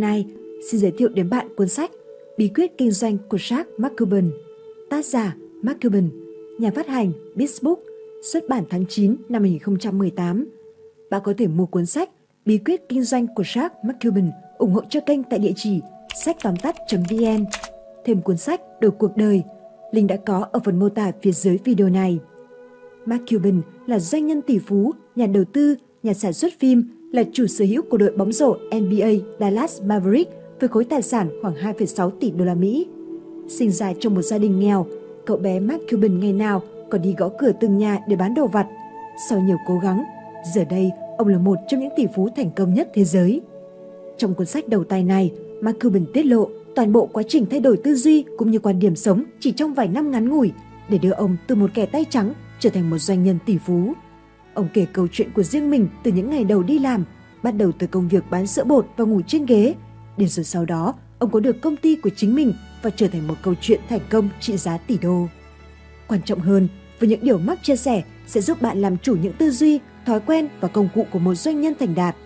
Hôm nay, xin giới thiệu đến bạn cuốn sách Bí quyết kinh doanh của Jack McCubbin, tác giả Mark nhà phát hành Bizbook, xuất bản tháng 9 năm 2018. Bạn có thể mua cuốn sách Bí quyết kinh doanh của Jack McCuban ủng hộ cho kênh tại địa chỉ sách tóm tắt.vn. Thêm cuốn sách Đổi cuộc đời, link đã có ở phần mô tả phía dưới video này. Mark Cuban là doanh nhân tỷ phú, nhà đầu tư, nhà sản xuất phim, là chủ sở hữu của đội bóng rổ NBA Dallas Mavericks với khối tài sản khoảng 2,6 tỷ đô la Mỹ. Sinh ra trong một gia đình nghèo, cậu bé Mark Cuban ngày nào còn đi gõ cửa từng nhà để bán đồ vặt. Sau nhiều cố gắng, giờ đây ông là một trong những tỷ phú thành công nhất thế giới. Trong cuốn sách đầu tay này, Mark Cuban tiết lộ toàn bộ quá trình thay đổi tư duy cũng như quan điểm sống chỉ trong vài năm ngắn ngủi để đưa ông từ một kẻ tay trắng trở thành một doanh nhân tỷ phú. Ông kể câu chuyện của riêng mình từ những ngày đầu đi làm, bắt đầu từ công việc bán sữa bột và ngủ trên ghế, đến rồi sau đó ông có được công ty của chính mình và trở thành một câu chuyện thành công trị giá tỷ đô. Quan trọng hơn, với những điều Mark chia sẻ sẽ giúp bạn làm chủ những tư duy, thói quen và công cụ của một doanh nhân thành đạt.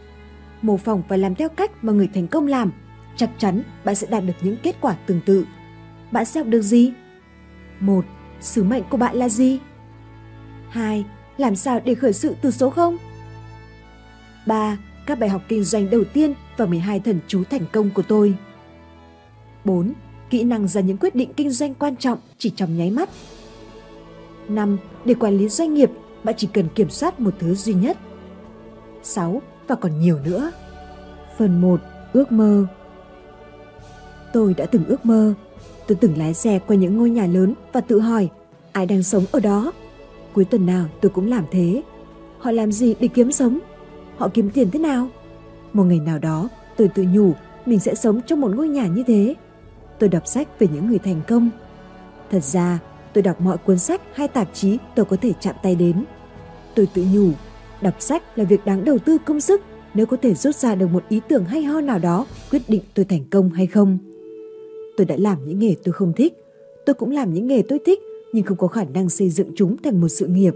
Mô phỏng và làm theo cách mà người thành công làm, chắc chắn bạn sẽ đạt được những kết quả tương tự. Bạn sẽ học được gì? Một, Sứ mệnh của bạn là gì? 2. Làm sao để khởi sự từ số 0? 3. Các bài học kinh doanh đầu tiên và 12 thần chú thành công của tôi. 4 kỹ năng ra những quyết định kinh doanh quan trọng chỉ trong nháy mắt. 5. Để quản lý doanh nghiệp, bạn chỉ cần kiểm soát một thứ duy nhất. 6. Và còn nhiều nữa. Phần 1. Ước mơ Tôi đã từng ước mơ. Tôi từng lái xe qua những ngôi nhà lớn và tự hỏi ai đang sống ở đó. Cuối tuần nào tôi cũng làm thế. Họ làm gì để kiếm sống? Họ kiếm tiền thế nào? Một ngày nào đó, tôi tự nhủ mình sẽ sống trong một ngôi nhà như thế tôi đọc sách về những người thành công. Thật ra, tôi đọc mọi cuốn sách hay tạp chí tôi có thể chạm tay đến. Tôi tự nhủ, đọc sách là việc đáng đầu tư công sức nếu có thể rút ra được một ý tưởng hay ho nào đó quyết định tôi thành công hay không. Tôi đã làm những nghề tôi không thích, tôi cũng làm những nghề tôi thích nhưng không có khả năng xây dựng chúng thành một sự nghiệp.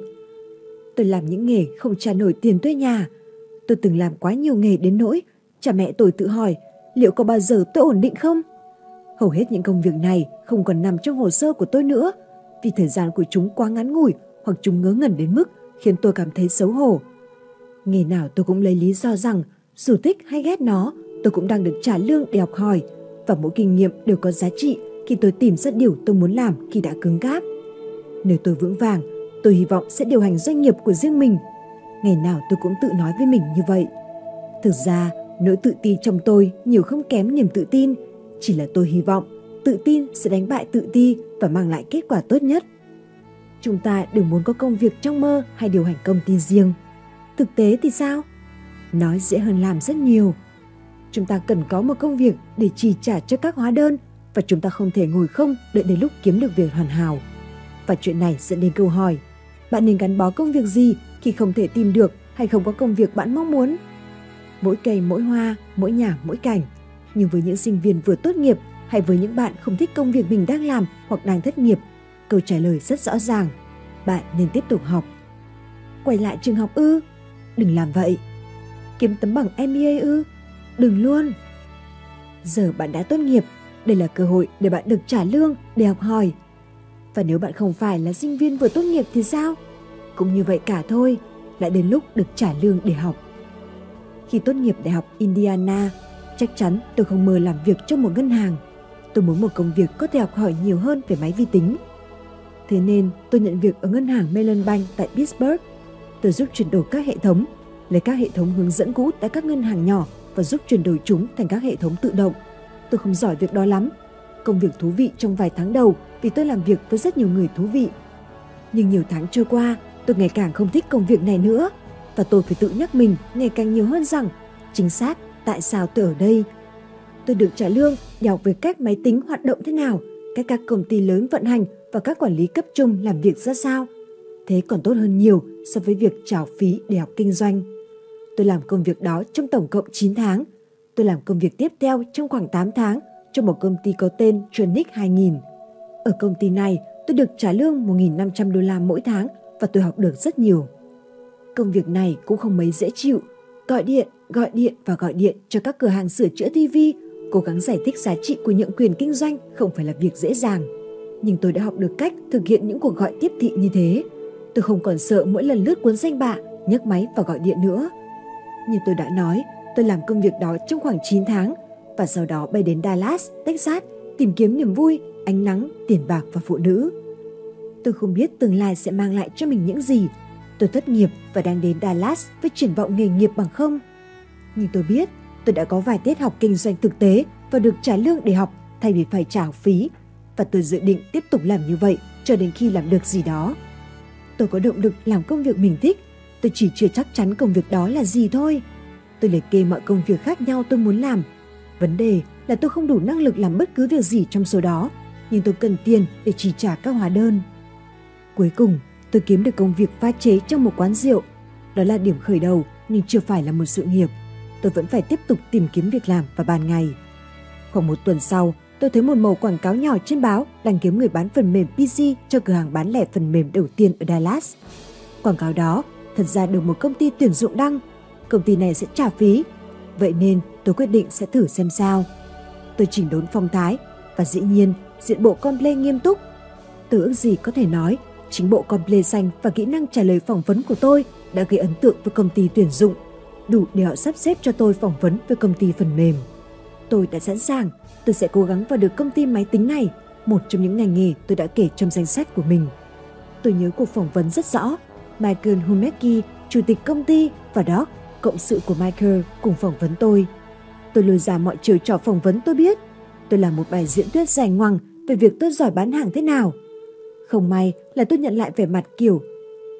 Tôi làm những nghề không trả nổi tiền thuê nhà. Tôi từng làm quá nhiều nghề đến nỗi cha mẹ tôi tự hỏi liệu có bao giờ tôi ổn định không? Hầu hết những công việc này không còn nằm trong hồ sơ của tôi nữa vì thời gian của chúng quá ngắn ngủi hoặc chúng ngớ ngẩn đến mức khiến tôi cảm thấy xấu hổ. Nghề nào tôi cũng lấy lý do rằng dù thích hay ghét nó, tôi cũng đang được trả lương để học hỏi và mỗi kinh nghiệm đều có giá trị khi tôi tìm ra điều tôi muốn làm khi đã cứng cáp. Nếu tôi vững vàng, tôi hy vọng sẽ điều hành doanh nghiệp của riêng mình. Ngày nào tôi cũng tự nói với mình như vậy. Thực ra, nỗi tự ti trong tôi nhiều không kém niềm tự tin – chỉ là tôi hy vọng tự tin sẽ đánh bại tự ti và mang lại kết quả tốt nhất. Chúng ta đều muốn có công việc trong mơ hay điều hành công ty riêng. Thực tế thì sao? Nói dễ hơn làm rất nhiều. Chúng ta cần có một công việc để chi trả cho các hóa đơn và chúng ta không thể ngồi không đợi đến lúc kiếm được việc hoàn hảo. Và chuyện này dẫn đến câu hỏi, bạn nên gắn bó công việc gì khi không thể tìm được hay không có công việc bạn mong muốn? Mỗi cây mỗi hoa, mỗi nhà mỗi cảnh – nhưng với những sinh viên vừa tốt nghiệp hay với những bạn không thích công việc mình đang làm hoặc đang thất nghiệp, câu trả lời rất rõ ràng. Bạn nên tiếp tục học. Quay lại trường học ư? Đừng làm vậy. Kiếm tấm bằng MBA ư? Đừng luôn. Giờ bạn đã tốt nghiệp, đây là cơ hội để bạn được trả lương để học hỏi. Và nếu bạn không phải là sinh viên vừa tốt nghiệp thì sao? Cũng như vậy cả thôi, lại đến lúc được trả lương để học. Khi tốt nghiệp Đại học Indiana, Chắc chắn tôi không mơ làm việc trong một ngân hàng. Tôi muốn một công việc có thể học hỏi nhiều hơn về máy vi tính. Thế nên tôi nhận việc ở ngân hàng Mellon Bank tại Pittsburgh. Tôi giúp chuyển đổi các hệ thống, lấy các hệ thống hướng dẫn cũ tại các ngân hàng nhỏ và giúp chuyển đổi chúng thành các hệ thống tự động. Tôi không giỏi việc đó lắm. Công việc thú vị trong vài tháng đầu vì tôi làm việc với rất nhiều người thú vị. Nhưng nhiều tháng trôi qua, tôi ngày càng không thích công việc này nữa và tôi phải tự nhắc mình ngày càng nhiều hơn rằng chính xác tại sao tôi ở đây. Tôi được trả lương để học về cách máy tính hoạt động thế nào, cách các công ty lớn vận hành và các quản lý cấp trung làm việc ra sao. Thế còn tốt hơn nhiều so với việc trả phí để học kinh doanh. Tôi làm công việc đó trong tổng cộng 9 tháng. Tôi làm công việc tiếp theo trong khoảng 8 tháng cho một công ty có tên Tronic 2000. Ở công ty này, tôi được trả lương 1.500 đô la mỗi tháng và tôi học được rất nhiều. Công việc này cũng không mấy dễ chịu. Gọi điện, gọi điện và gọi điện cho các cửa hàng sửa chữa TV Cố gắng giải thích giá trị của nhượng quyền kinh doanh không phải là việc dễ dàng. Nhưng tôi đã học được cách thực hiện những cuộc gọi tiếp thị như thế. Tôi không còn sợ mỗi lần lướt cuốn danh bạ, nhấc máy và gọi điện nữa. Như tôi đã nói, tôi làm công việc đó trong khoảng 9 tháng và sau đó bay đến Dallas, Texas tìm kiếm niềm vui, ánh nắng, tiền bạc và phụ nữ. Tôi không biết tương lai sẽ mang lại cho mình những gì. Tôi thất nghiệp và đang đến Dallas với triển vọng nghề nghiệp bằng không. Nhưng tôi biết tôi đã có vài tiết học kinh doanh thực tế và được trả lương để học thay vì phải trả học phí. Và tôi dự định tiếp tục làm như vậy cho đến khi làm được gì đó. Tôi có động lực làm công việc mình thích, tôi chỉ chưa chắc chắn công việc đó là gì thôi. Tôi liệt kê mọi công việc khác nhau tôi muốn làm. Vấn đề là tôi không đủ năng lực làm bất cứ việc gì trong số đó, nhưng tôi cần tiền để chi trả các hóa đơn. Cuối cùng, tôi kiếm được công việc pha chế trong một quán rượu. Đó là điểm khởi đầu nhưng chưa phải là một sự nghiệp. Tôi vẫn phải tiếp tục tìm kiếm việc làm vào ban ngày. Khoảng một tuần sau, tôi thấy một màu quảng cáo nhỏ trên báo đang kiếm người bán phần mềm PC cho cửa hàng bán lẻ phần mềm đầu tiên ở Dallas. Quảng cáo đó thật ra được một công ty tuyển dụng đăng. Công ty này sẽ trả phí. Vậy nên tôi quyết định sẽ thử xem sao. Tôi chỉnh đốn phong thái và dĩ nhiên diện bộ con lê nghiêm túc. Từ ước gì có thể nói, chính bộ con lê xanh và kỹ năng trả lời phỏng vấn của tôi đã gây ấn tượng với công ty tuyển dụng, đủ để họ sắp xếp cho tôi phỏng vấn với công ty phần mềm. Tôi đã sẵn sàng, tôi sẽ cố gắng vào được công ty máy tính này, một trong những ngành nghề tôi đã kể trong danh sách của mình. Tôi nhớ cuộc phỏng vấn rất rõ, Michael Humecki, chủ tịch công ty và Doc, cộng sự của Michael cùng phỏng vấn tôi. Tôi lôi ra mọi chiều trò phỏng vấn tôi biết. Tôi làm một bài diễn thuyết dài ngoằng về việc tôi giỏi bán hàng thế nào. Không may là tôi nhận lại vẻ mặt kiểu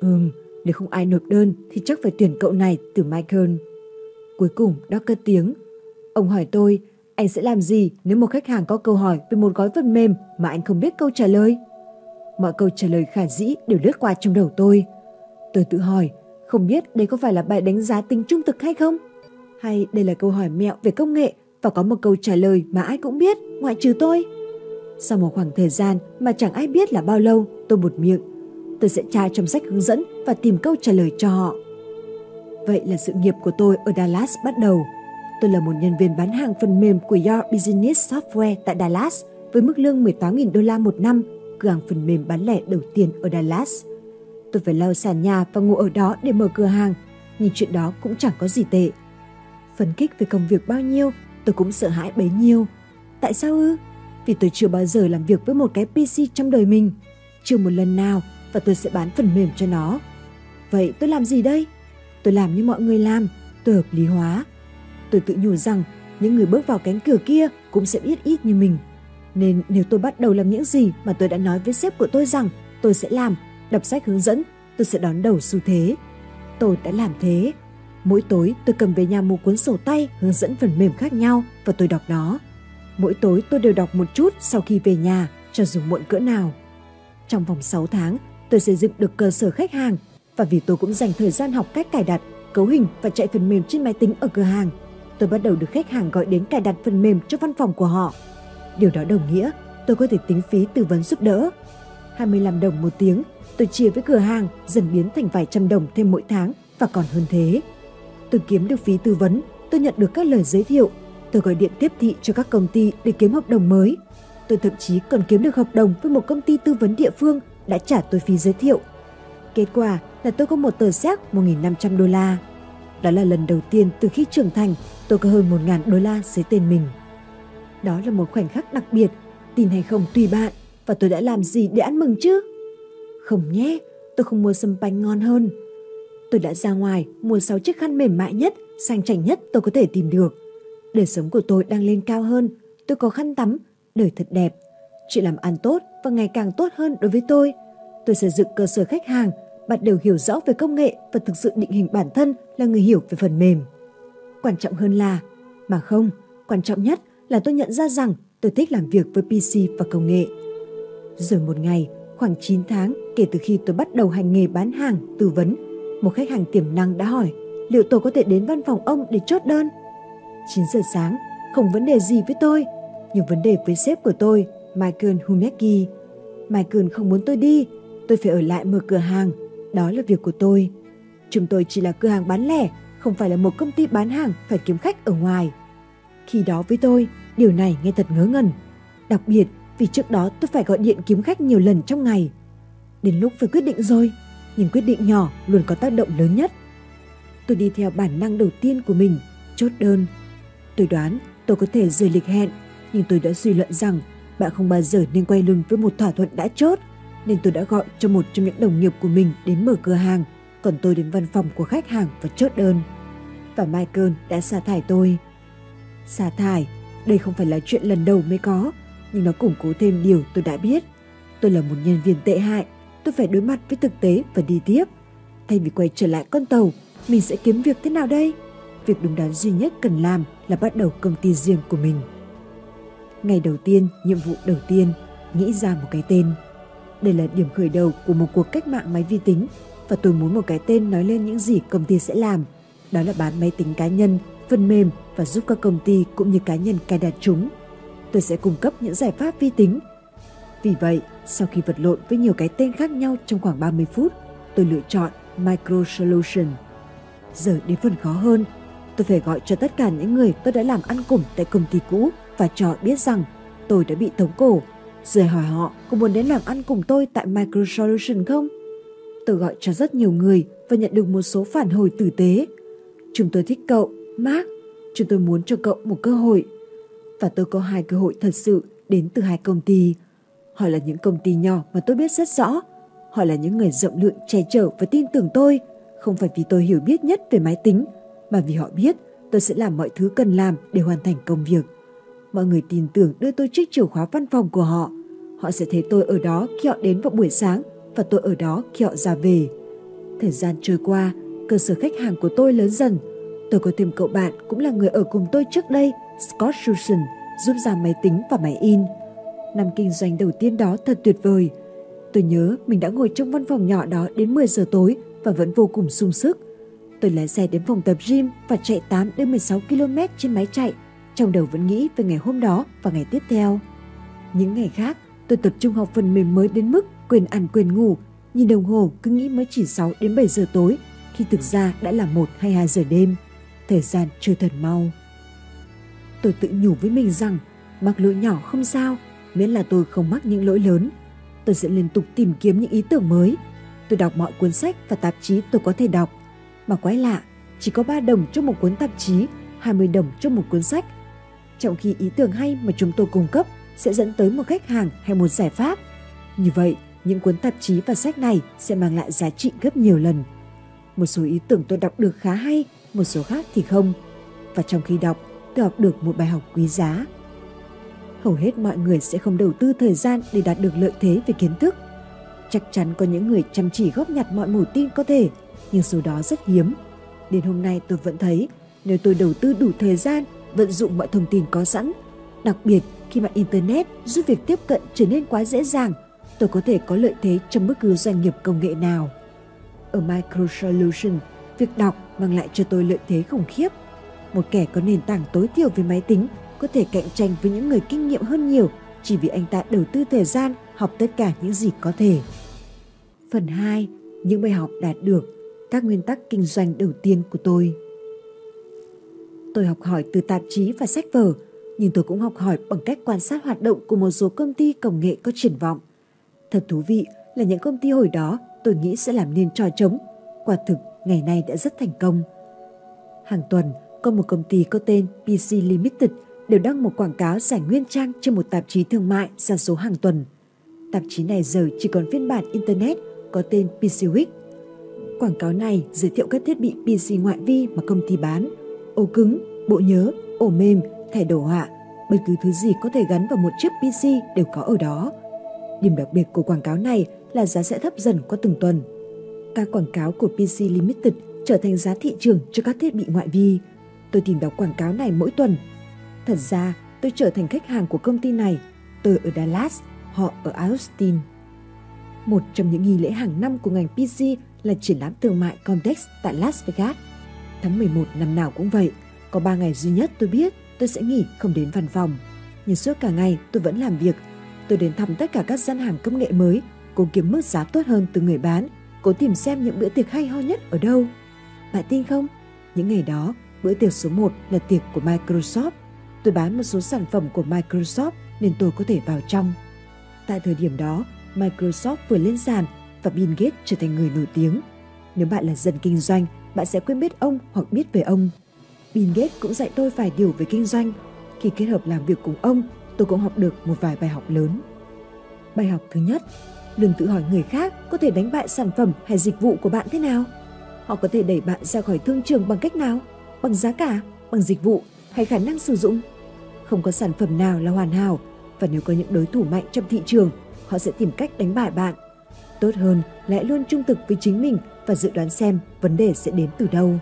Ừm, nếu không ai nộp đơn thì chắc phải tuyển cậu này từ Michael. Cuối cùng đó cất tiếng. Ông hỏi tôi, anh sẽ làm gì nếu một khách hàng có câu hỏi về một gói phần mềm mà anh không biết câu trả lời? Mọi câu trả lời khả dĩ đều lướt qua trong đầu tôi. Tôi tự hỏi, không biết đây có phải là bài đánh giá tính trung thực hay không? Hay đây là câu hỏi mẹo về công nghệ và có một câu trả lời mà ai cũng biết, ngoại trừ tôi? Sau một khoảng thời gian mà chẳng ai biết là bao lâu, tôi bụt miệng. Tôi sẽ tra trong sách hướng dẫn và tìm câu trả lời cho họ. Vậy là sự nghiệp của tôi ở Dallas bắt đầu. Tôi là một nhân viên bán hàng phần mềm của Your Business Software tại Dallas với mức lương 18.000 đô la một năm, cửa hàng phần mềm bán lẻ đầu tiên ở Dallas. Tôi phải lau sàn nhà và ngủ ở đó để mở cửa hàng, nhưng chuyện đó cũng chẳng có gì tệ. Phấn khích về công việc bao nhiêu, tôi cũng sợ hãi bấy nhiêu. Tại sao ư? Vì tôi chưa bao giờ làm việc với một cái PC trong đời mình. Chưa một lần nào và tôi sẽ bán phần mềm cho nó. Vậy tôi làm gì đây? Tôi làm như mọi người làm, tôi hợp lý hóa. Tôi tự nhủ rằng những người bước vào cánh cửa kia cũng sẽ biết ít như mình. Nên nếu tôi bắt đầu làm những gì mà tôi đã nói với sếp của tôi rằng tôi sẽ làm, đọc sách hướng dẫn, tôi sẽ đón đầu xu thế. Tôi đã làm thế. Mỗi tối tôi cầm về nhà một cuốn sổ tay hướng dẫn phần mềm khác nhau và tôi đọc nó. Mỗi tối tôi đều đọc một chút sau khi về nhà, cho dù muộn cỡ nào. Trong vòng 6 tháng, tôi xây dựng được cơ sở khách hàng và vì tôi cũng dành thời gian học cách cài đặt, cấu hình và chạy phần mềm trên máy tính ở cửa hàng, tôi bắt đầu được khách hàng gọi đến cài đặt phần mềm cho văn phòng của họ. Điều đó đồng nghĩa tôi có thể tính phí tư vấn giúp đỡ. 25 đồng một tiếng, tôi chia với cửa hàng dần biến thành vài trăm đồng thêm mỗi tháng và còn hơn thế. Tôi kiếm được phí tư vấn, tôi nhận được các lời giới thiệu, tôi gọi điện tiếp thị cho các công ty để kiếm hợp đồng mới. Tôi thậm chí còn kiếm được hợp đồng với một công ty tư vấn địa phương đã trả tôi phí giới thiệu. Kết quả là tôi có một tờ séc 1.500 đô la. Đó là lần đầu tiên từ khi trưởng thành tôi có hơn 1.000 đô la dưới tên mình. Đó là một khoảnh khắc đặc biệt, tin hay không tùy bạn, và tôi đã làm gì để ăn mừng chứ? Không nhé, tôi không mua sâm panh ngon hơn. Tôi đã ra ngoài mua 6 chiếc khăn mềm mại nhất, sang chảnh nhất tôi có thể tìm được. Đời sống của tôi đang lên cao hơn, tôi có khăn tắm, đời thật đẹp. Chuyện làm ăn tốt và ngày càng tốt hơn đối với tôi. Tôi xây dựng cơ sở khách hàng, bạn đều hiểu rõ về công nghệ và thực sự định hình bản thân là người hiểu về phần mềm. Quan trọng hơn là, mà không, quan trọng nhất là tôi nhận ra rằng tôi thích làm việc với PC và công nghệ. Rồi một ngày, khoảng 9 tháng kể từ khi tôi bắt đầu hành nghề bán hàng, tư vấn, một khách hàng tiềm năng đã hỏi liệu tôi có thể đến văn phòng ông để chốt đơn. 9 giờ sáng, không vấn đề gì với tôi, nhưng vấn đề với sếp của tôi, Michael Humecki. Michael không muốn tôi đi, tôi phải ở lại mở cửa hàng, đó là việc của tôi. Chúng tôi chỉ là cửa hàng bán lẻ, không phải là một công ty bán hàng phải kiếm khách ở ngoài. Khi đó với tôi, Điều này nghe thật ngớ ngẩn. Đặc biệt vì trước đó tôi phải gọi điện kiếm khách nhiều lần trong ngày. Đến lúc phải quyết định rồi, nhưng quyết định nhỏ luôn có tác động lớn nhất. Tôi đi theo bản năng đầu tiên của mình, chốt đơn. Tôi đoán tôi có thể rời lịch hẹn, nhưng tôi đã suy luận rằng bạn không bao giờ nên quay lưng với một thỏa thuận đã chốt, nên tôi đã gọi cho một trong những đồng nghiệp của mình đến mở cửa hàng, còn tôi đến văn phòng của khách hàng và chốt đơn. Và Michael đã sa thải tôi. Sa thải, đây không phải là chuyện lần đầu mới có, nhưng nó củng cố thêm điều tôi đã biết. Tôi là một nhân viên tệ hại, tôi phải đối mặt với thực tế và đi tiếp. Thay vì quay trở lại con tàu, mình sẽ kiếm việc thế nào đây? Việc đúng đắn duy nhất cần làm là bắt đầu công ty riêng của mình. Ngày đầu tiên, nhiệm vụ đầu tiên, nghĩ ra một cái tên. Đây là điểm khởi đầu của một cuộc cách mạng máy vi tính và tôi muốn một cái tên nói lên những gì công ty sẽ làm. Đó là bán máy tính cá nhân, phần mềm và giúp các công ty cũng như cá nhân cài đặt chúng. Tôi sẽ cung cấp những giải pháp vi tính. Vì vậy, sau khi vật lộn với nhiều cái tên khác nhau trong khoảng 30 phút, tôi lựa chọn Micro Solution. Giờ đến phần khó hơn, tôi phải gọi cho tất cả những người tôi đã làm ăn cùng tại công ty cũ và cho biết rằng tôi đã bị tống cổ. Rồi hỏi họ có muốn đến làm ăn cùng tôi tại Micro Solution không? Tôi gọi cho rất nhiều người và nhận được một số phản hồi tử tế. Chúng tôi thích cậu, Mark. Chúng tôi muốn cho cậu một cơ hội. Và tôi có hai cơ hội thật sự đến từ hai công ty. Họ là những công ty nhỏ mà tôi biết rất rõ. Họ là những người rộng lượng che chở và tin tưởng tôi. Không phải vì tôi hiểu biết nhất về máy tính, mà vì họ biết tôi sẽ làm mọi thứ cần làm để hoàn thành công việc. Mọi người tin tưởng đưa tôi chiếc chìa khóa văn phòng của họ. Họ sẽ thấy tôi ở đó khi họ đến vào buổi sáng và tôi ở đó khi họ ra về. Thời gian trôi qua, cơ sở khách hàng của tôi lớn dần. Tôi có thêm cậu bạn cũng là người ở cùng tôi trước đây, Scott Susan, giúp ra máy tính và máy in. Năm kinh doanh đầu tiên đó thật tuyệt vời. Tôi nhớ mình đã ngồi trong văn phòng nhỏ đó đến 10 giờ tối và vẫn vô cùng sung sức. Tôi lái xe đến phòng tập gym và chạy 8 đến 16 km trên máy chạy trong đầu vẫn nghĩ về ngày hôm đó và ngày tiếp theo. Những ngày khác, tôi tập trung học phần mềm mới đến mức quên ăn quên ngủ, nhìn đồng hồ cứ nghĩ mới chỉ 6 đến 7 giờ tối, khi thực ra đã là 1 hay 2 giờ đêm. Thời gian trôi thật mau. Tôi tự nhủ với mình rằng mắc lỗi nhỏ không sao, miễn là tôi không mắc những lỗi lớn. Tôi sẽ liên tục tìm kiếm những ý tưởng mới. Tôi đọc mọi cuốn sách và tạp chí tôi có thể đọc. Mà quái lạ, chỉ có 3 đồng cho một cuốn tạp chí, 20 đồng cho một cuốn sách trong khi ý tưởng hay mà chúng tôi cung cấp sẽ dẫn tới một khách hàng hay một giải pháp. Như vậy, những cuốn tạp chí và sách này sẽ mang lại giá trị gấp nhiều lần. Một số ý tưởng tôi đọc được khá hay, một số khác thì không. Và trong khi đọc, tôi học được một bài học quý giá. Hầu hết mọi người sẽ không đầu tư thời gian để đạt được lợi thế về kiến thức. Chắc chắn có những người chăm chỉ góp nhặt mọi mẩu tin có thể, nhưng số đó rất hiếm. Đến hôm nay tôi vẫn thấy nếu tôi đầu tư đủ thời gian vận dụng mọi thông tin có sẵn. Đặc biệt khi mà Internet giúp việc tiếp cận trở nên quá dễ dàng, tôi có thể có lợi thế trong bất cứ doanh nghiệp công nghệ nào. Ở MicroSolution, việc đọc mang lại cho tôi lợi thế khủng khiếp. Một kẻ có nền tảng tối thiểu về máy tính có thể cạnh tranh với những người kinh nghiệm hơn nhiều chỉ vì anh ta đầu tư thời gian học tất cả những gì có thể. Phần 2. Những bài học đạt được các nguyên tắc kinh doanh đầu tiên của tôi. Tôi học hỏi từ tạp chí và sách vở, nhưng tôi cũng học hỏi bằng cách quan sát hoạt động của một số công ty công nghệ có triển vọng. Thật thú vị là những công ty hồi đó tôi nghĩ sẽ làm nên trò trống, quả thực ngày nay đã rất thành công. Hàng tuần, có một công ty có tên PC Limited đều đăng một quảng cáo giải nguyên trang trên một tạp chí thương mại ra số hàng tuần. Tạp chí này giờ chỉ còn phiên bản Internet có tên PC Week. Quảng cáo này giới thiệu các thiết bị PC ngoại vi mà công ty bán – ổ cứng, bộ nhớ, ổ mềm, thẻ đồ họa, bất cứ thứ gì có thể gắn vào một chiếc PC đều có ở đó. Điểm đặc biệt của quảng cáo này là giá sẽ thấp dần qua từng tuần. Các quảng cáo của PC Limited trở thành giá thị trường cho các thiết bị ngoại vi. Tôi tìm đọc quảng cáo này mỗi tuần. Thật ra, tôi trở thành khách hàng của công ty này. Tôi ở Dallas, họ ở Austin. Một trong những nghi lễ hàng năm của ngành PC là triển lãm thương mại Comdex tại Las Vegas – Tháng 11 năm nào cũng vậy, có 3 ngày duy nhất tôi biết tôi sẽ nghỉ không đến văn phòng. Nhưng suốt cả ngày tôi vẫn làm việc. Tôi đến thăm tất cả các gian hàng công nghệ mới, cố kiếm mức giá tốt hơn từ người bán, cố tìm xem những bữa tiệc hay ho nhất ở đâu. Bạn tin không? Những ngày đó, bữa tiệc số 1 là tiệc của Microsoft tôi bán một số sản phẩm của Microsoft nên tôi có thể vào trong. Tại thời điểm đó, Microsoft vừa lên sàn và Bill Gates trở thành người nổi tiếng. Nếu bạn là dân kinh doanh, bạn sẽ quên biết ông hoặc biết về ông. Bill Gates cũng dạy tôi vài điều về kinh doanh. Khi kết hợp làm việc cùng ông, tôi cũng học được một vài bài học lớn. Bài học thứ nhất, đừng tự hỏi người khác có thể đánh bại sản phẩm hay dịch vụ của bạn thế nào. Họ có thể đẩy bạn ra khỏi thương trường bằng cách nào? Bằng giá cả, bằng dịch vụ hay khả năng sử dụng? Không có sản phẩm nào là hoàn hảo và nếu có những đối thủ mạnh trong thị trường, họ sẽ tìm cách đánh bại bạn. Tốt hơn là hãy luôn trung thực với chính mình và dự đoán xem vấn đề sẽ đến từ đâu.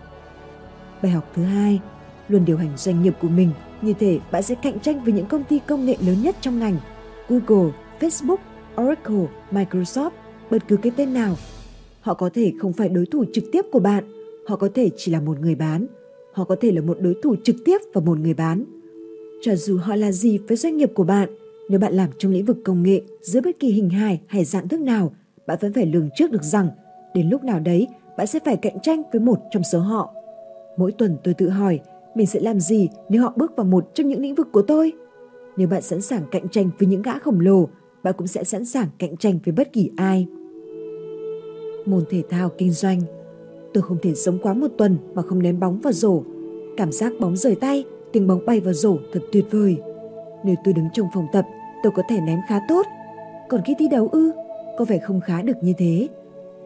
Bài học thứ hai, luôn điều hành doanh nghiệp của mình như thể bạn sẽ cạnh tranh với những công ty công nghệ lớn nhất trong ngành, Google, Facebook, Oracle, Microsoft, bất cứ cái tên nào. Họ có thể không phải đối thủ trực tiếp của bạn, họ có thể chỉ là một người bán, họ có thể là một đối thủ trực tiếp và một người bán. Cho dù họ là gì với doanh nghiệp của bạn, nếu bạn làm trong lĩnh vực công nghệ dưới bất kỳ hình hài hay dạng thức nào, bạn vẫn phải lường trước được rằng đến lúc nào đấy bạn sẽ phải cạnh tranh với một trong số họ. Mỗi tuần tôi tự hỏi mình sẽ làm gì nếu họ bước vào một trong những lĩnh vực của tôi? Nếu bạn sẵn sàng cạnh tranh với những gã khổng lồ, bạn cũng sẽ sẵn sàng cạnh tranh với bất kỳ ai. Môn thể thao kinh doanh Tôi không thể sống quá một tuần mà không ném bóng vào rổ. Cảm giác bóng rời tay, tiếng bóng bay vào rổ thật tuyệt vời. Nếu tôi đứng trong phòng tập, tôi có thể ném khá tốt. Còn khi thi đấu ư, có vẻ không khá được như thế.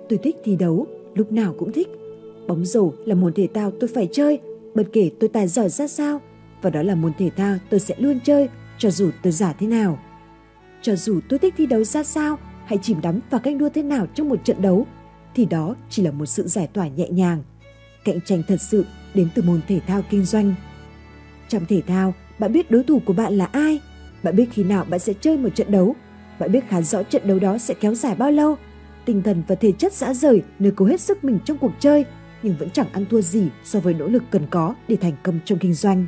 Tôi thích thi đấu, lúc nào cũng thích. Bóng rổ là môn thể thao tôi phải chơi, bất kể tôi tài giỏi ra sao. Và đó là môn thể thao tôi sẽ luôn chơi, cho dù tôi giả thế nào. Cho dù tôi thích thi đấu ra sao hay chìm đắm vào canh đua thế nào trong một trận đấu, thì đó chỉ là một sự giải tỏa nhẹ nhàng. Cạnh tranh thật sự đến từ môn thể thao kinh doanh. Trong thể thao, bạn biết đối thủ của bạn là ai, bạn biết khi nào bạn sẽ chơi một trận đấu, bạn biết khá rõ trận đấu đó sẽ kéo dài bao lâu. Tinh thần và thể chất dã rời nơi cố hết sức mình trong cuộc chơi, nhưng vẫn chẳng ăn thua gì so với nỗ lực cần có để thành công trong kinh doanh.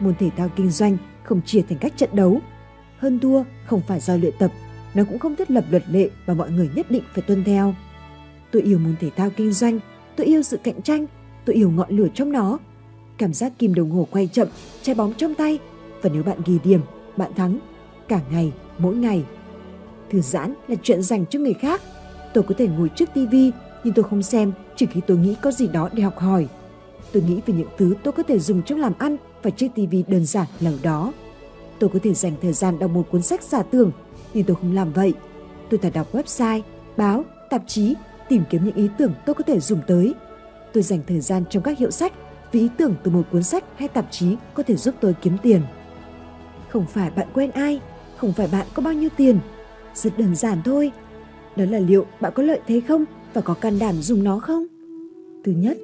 Môn thể thao kinh doanh không chia thành các trận đấu. Hơn thua không phải do luyện tập, nó cũng không thiết lập luật lệ và mọi người nhất định phải tuân theo. Tôi yêu môn thể thao kinh doanh, tôi yêu sự cạnh tranh, tôi yêu ngọn lửa trong nó. Cảm giác kim đồng hồ quay chậm, trái bóng trong tay và nếu bạn ghi điểm, bạn thắng cả ngày, mỗi ngày. Thư giãn là chuyện dành cho người khác. Tôi có thể ngồi trước tivi nhưng tôi không xem chỉ khi tôi nghĩ có gì đó để học hỏi. Tôi nghĩ về những thứ tôi có thể dùng trong làm ăn và chiếc tivi đơn giản là đó. Tôi có thể dành thời gian đọc một cuốn sách giả tưởng, nhưng tôi không làm vậy. Tôi thà đọc website, báo, tạp chí tìm kiếm những ý tưởng tôi có thể dùng tới. Tôi dành thời gian trong các hiệu sách vì ý tưởng từ một cuốn sách hay tạp chí có thể giúp tôi kiếm tiền. Không phải bạn quen ai, không phải bạn có bao nhiêu tiền. Rất đơn giản thôi. Đó là liệu bạn có lợi thế không và có can đảm dùng nó không? Thứ nhất,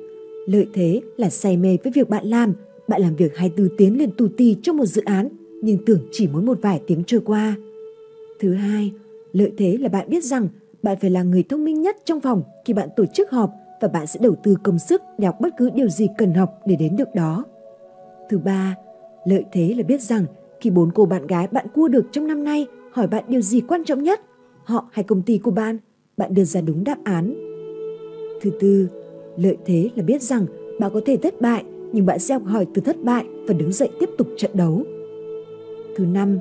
lợi thế là say mê với việc bạn làm. Bạn làm việc 24 tiếng liền tù tì trong một dự án nhưng tưởng chỉ mới một vài tiếng trôi qua. Thứ hai, lợi thế là bạn biết rằng bạn phải là người thông minh nhất trong phòng khi bạn tổ chức họp và bạn sẽ đầu tư công sức để học bất cứ điều gì cần học để đến được đó. Thứ ba, lợi thế là biết rằng khi bốn cô bạn gái bạn cua được trong năm nay hỏi bạn điều gì quan trọng nhất, họ hay công ty của bạn, bạn đưa ra đúng đáp án. Thứ tư, lợi thế là biết rằng bạn có thể thất bại nhưng bạn sẽ học hỏi từ thất bại và đứng dậy tiếp tục trận đấu. Thứ năm,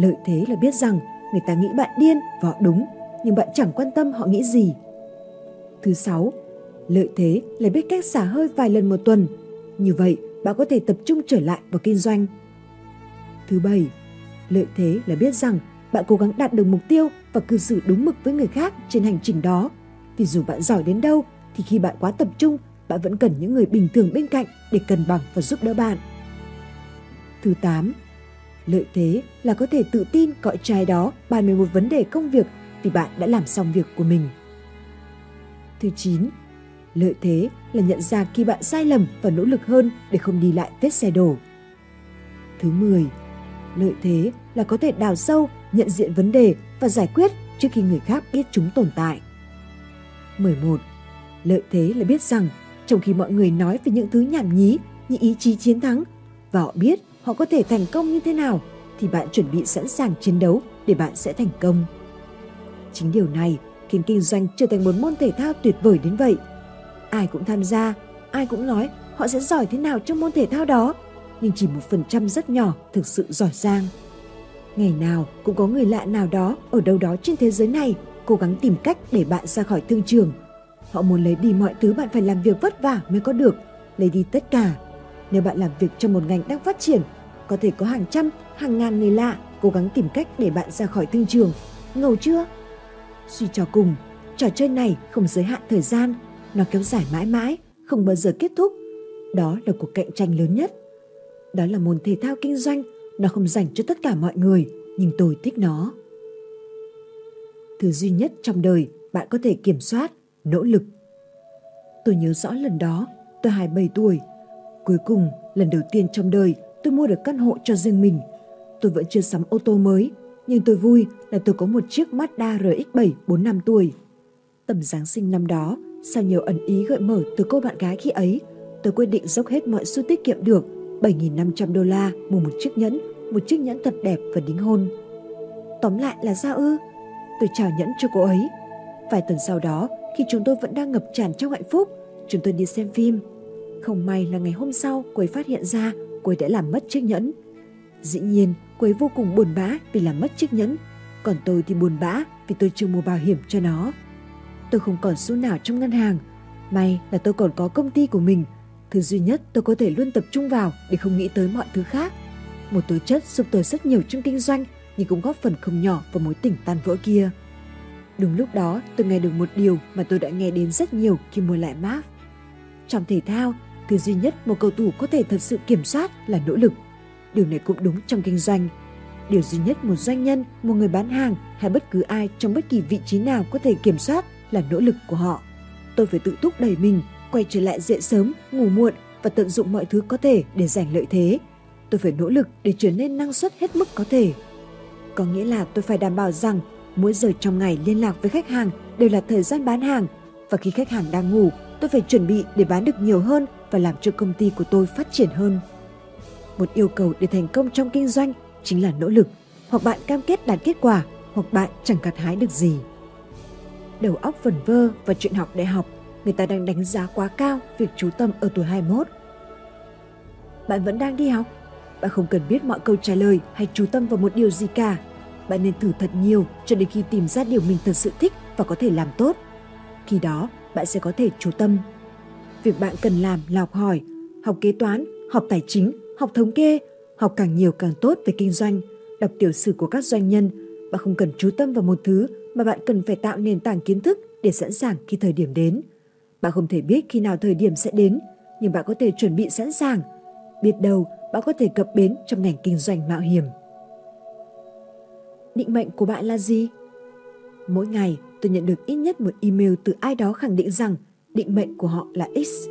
lợi thế là biết rằng người ta nghĩ bạn điên và họ đúng nhưng bạn chẳng quan tâm họ nghĩ gì. Thứ sáu, lợi thế là biết cách xả hơi vài lần một tuần. Như vậy, bạn có thể tập trung trở lại vào kinh doanh. Thứ bảy, lợi thế là biết rằng bạn cố gắng đạt được mục tiêu và cư xử đúng mực với người khác trên hành trình đó. Vì dù bạn giỏi đến đâu thì khi bạn quá tập trung, bạn vẫn cần những người bình thường bên cạnh để cân bằng và giúp đỡ bạn. Thứ 8. Lợi thế là có thể tự tin gọi trai đó bàn về một vấn đề công việc vì bạn đã làm xong việc của mình. Thứ 9. Lợi thế là nhận ra khi bạn sai lầm và nỗ lực hơn để không đi lại vết xe đổ. Thứ 10. Lợi thế là có thể đào sâu, nhận diện vấn đề và giải quyết trước khi người khác biết chúng tồn tại. 11. Lợi thế là biết rằng trong khi mọi người nói về những thứ nhảm nhí như ý chí chiến thắng và họ biết họ có thể thành công như thế nào thì bạn chuẩn bị sẵn sàng chiến đấu để bạn sẽ thành công. Chính điều này khiến kinh doanh trở thành một môn thể thao tuyệt vời đến vậy. Ai cũng tham gia, ai cũng nói họ sẽ giỏi thế nào trong môn thể thao đó. nhưng chỉ một phần trăm rất nhỏ thực sự giỏi giang. Ngày nào cũng có người lạ nào đó ở đâu đó trên thế giới này cố gắng tìm cách để bạn ra khỏi thương trường. Họ muốn lấy đi mọi thứ bạn phải làm việc vất vả mới có được, lấy đi tất cả. Nếu bạn làm việc trong một ngành đang phát triển, có thể có hàng trăm, hàng ngàn người lạ cố gắng tìm cách để bạn ra khỏi thương trường. Ngầu chưa? Suy cho cùng, trò chơi này không giới hạn thời gian, nó kéo dài mãi mãi, không bao giờ kết thúc. Đó là cuộc cạnh tranh lớn nhất. Đó là môn thể thao kinh doanh, nó không dành cho tất cả mọi người, nhưng tôi thích nó. Thứ duy nhất trong đời bạn có thể kiểm soát, nỗ lực. Tôi nhớ rõ lần đó, tôi 27 tuổi. Cuối cùng, lần đầu tiên trong đời tôi mua được căn hộ cho riêng mình. Tôi vẫn chưa sắm ô tô mới, nhưng tôi vui là tôi có một chiếc Mazda RX-7 4 năm tuổi. Tầm Giáng sinh năm đó, sau nhiều ẩn ý gợi mở từ cô bạn gái khi ấy, tôi quyết định dốc hết mọi xu tiết kiệm được 7.500 đô la mua một chiếc nhẫn, một chiếc nhẫn thật đẹp và đính hôn. Tóm lại là sao ư? Tôi chào nhẫn cho cô ấy. Vài tuần sau đó, khi chúng tôi vẫn đang ngập tràn trong hạnh phúc, chúng tôi đi xem phim. Không may là ngày hôm sau cô ấy phát hiện ra cô ấy đã làm mất chiếc nhẫn. Dĩ nhiên, cô ấy vô cùng buồn bã vì làm mất chiếc nhẫn, còn tôi thì buồn bã vì tôi chưa mua bảo hiểm cho nó. Tôi không còn xu nào trong ngân hàng, may là tôi còn có công ty của mình. Thứ duy nhất tôi có thể luôn tập trung vào để không nghĩ tới mọi thứ khác. Một tố chất giúp tôi rất nhiều trong kinh doanh nhưng cũng góp phần không nhỏ vào mối tình tan vỡ kia. Đúng lúc đó, tôi nghe được một điều mà tôi đã nghe đến rất nhiều khi mua lại Mark. Trong thể thao, thứ duy nhất một cầu thủ có thể thật sự kiểm soát là nỗ lực. Điều này cũng đúng trong kinh doanh. Điều duy nhất một doanh nhân, một người bán hàng hay bất cứ ai trong bất kỳ vị trí nào có thể kiểm soát là nỗ lực của họ. Tôi phải tự thúc đẩy mình, quay trở lại dậy sớm, ngủ muộn và tận dụng mọi thứ có thể để giành lợi thế. Tôi phải nỗ lực để trở nên năng suất hết mức có thể. Có nghĩa là tôi phải đảm bảo rằng mỗi giờ trong ngày liên lạc với khách hàng đều là thời gian bán hàng và khi khách hàng đang ngủ, tôi phải chuẩn bị để bán được nhiều hơn và làm cho công ty của tôi phát triển hơn. Một yêu cầu để thành công trong kinh doanh chính là nỗ lực, hoặc bạn cam kết đạt kết quả, hoặc bạn chẳng gặt hái được gì. Đầu óc vẩn vơ và chuyện học đại học, người ta đang đánh giá quá cao việc chú tâm ở tuổi 21. Bạn vẫn đang đi học? Bạn không cần biết mọi câu trả lời hay chú tâm vào một điều gì cả. Bạn nên thử thật nhiều cho đến khi tìm ra điều mình thật sự thích và có thể làm tốt. Khi đó, bạn sẽ có thể chú tâm. Việc bạn cần làm là học hỏi, học kế toán, học tài chính, học thống kê, học càng nhiều càng tốt về kinh doanh, đọc tiểu sử của các doanh nhân. Bạn không cần chú tâm vào một thứ mà bạn cần phải tạo nền tảng kiến thức để sẵn sàng khi thời điểm đến. Bạn không thể biết khi nào thời điểm sẽ đến, nhưng bạn có thể chuẩn bị sẵn sàng. Biết đâu, bạn có thể cập bến trong ngành kinh doanh mạo hiểm. Định mệnh của bạn là gì? Mỗi ngày, tôi nhận được ít nhất một email từ ai đó khẳng định rằng định mệnh của họ là X.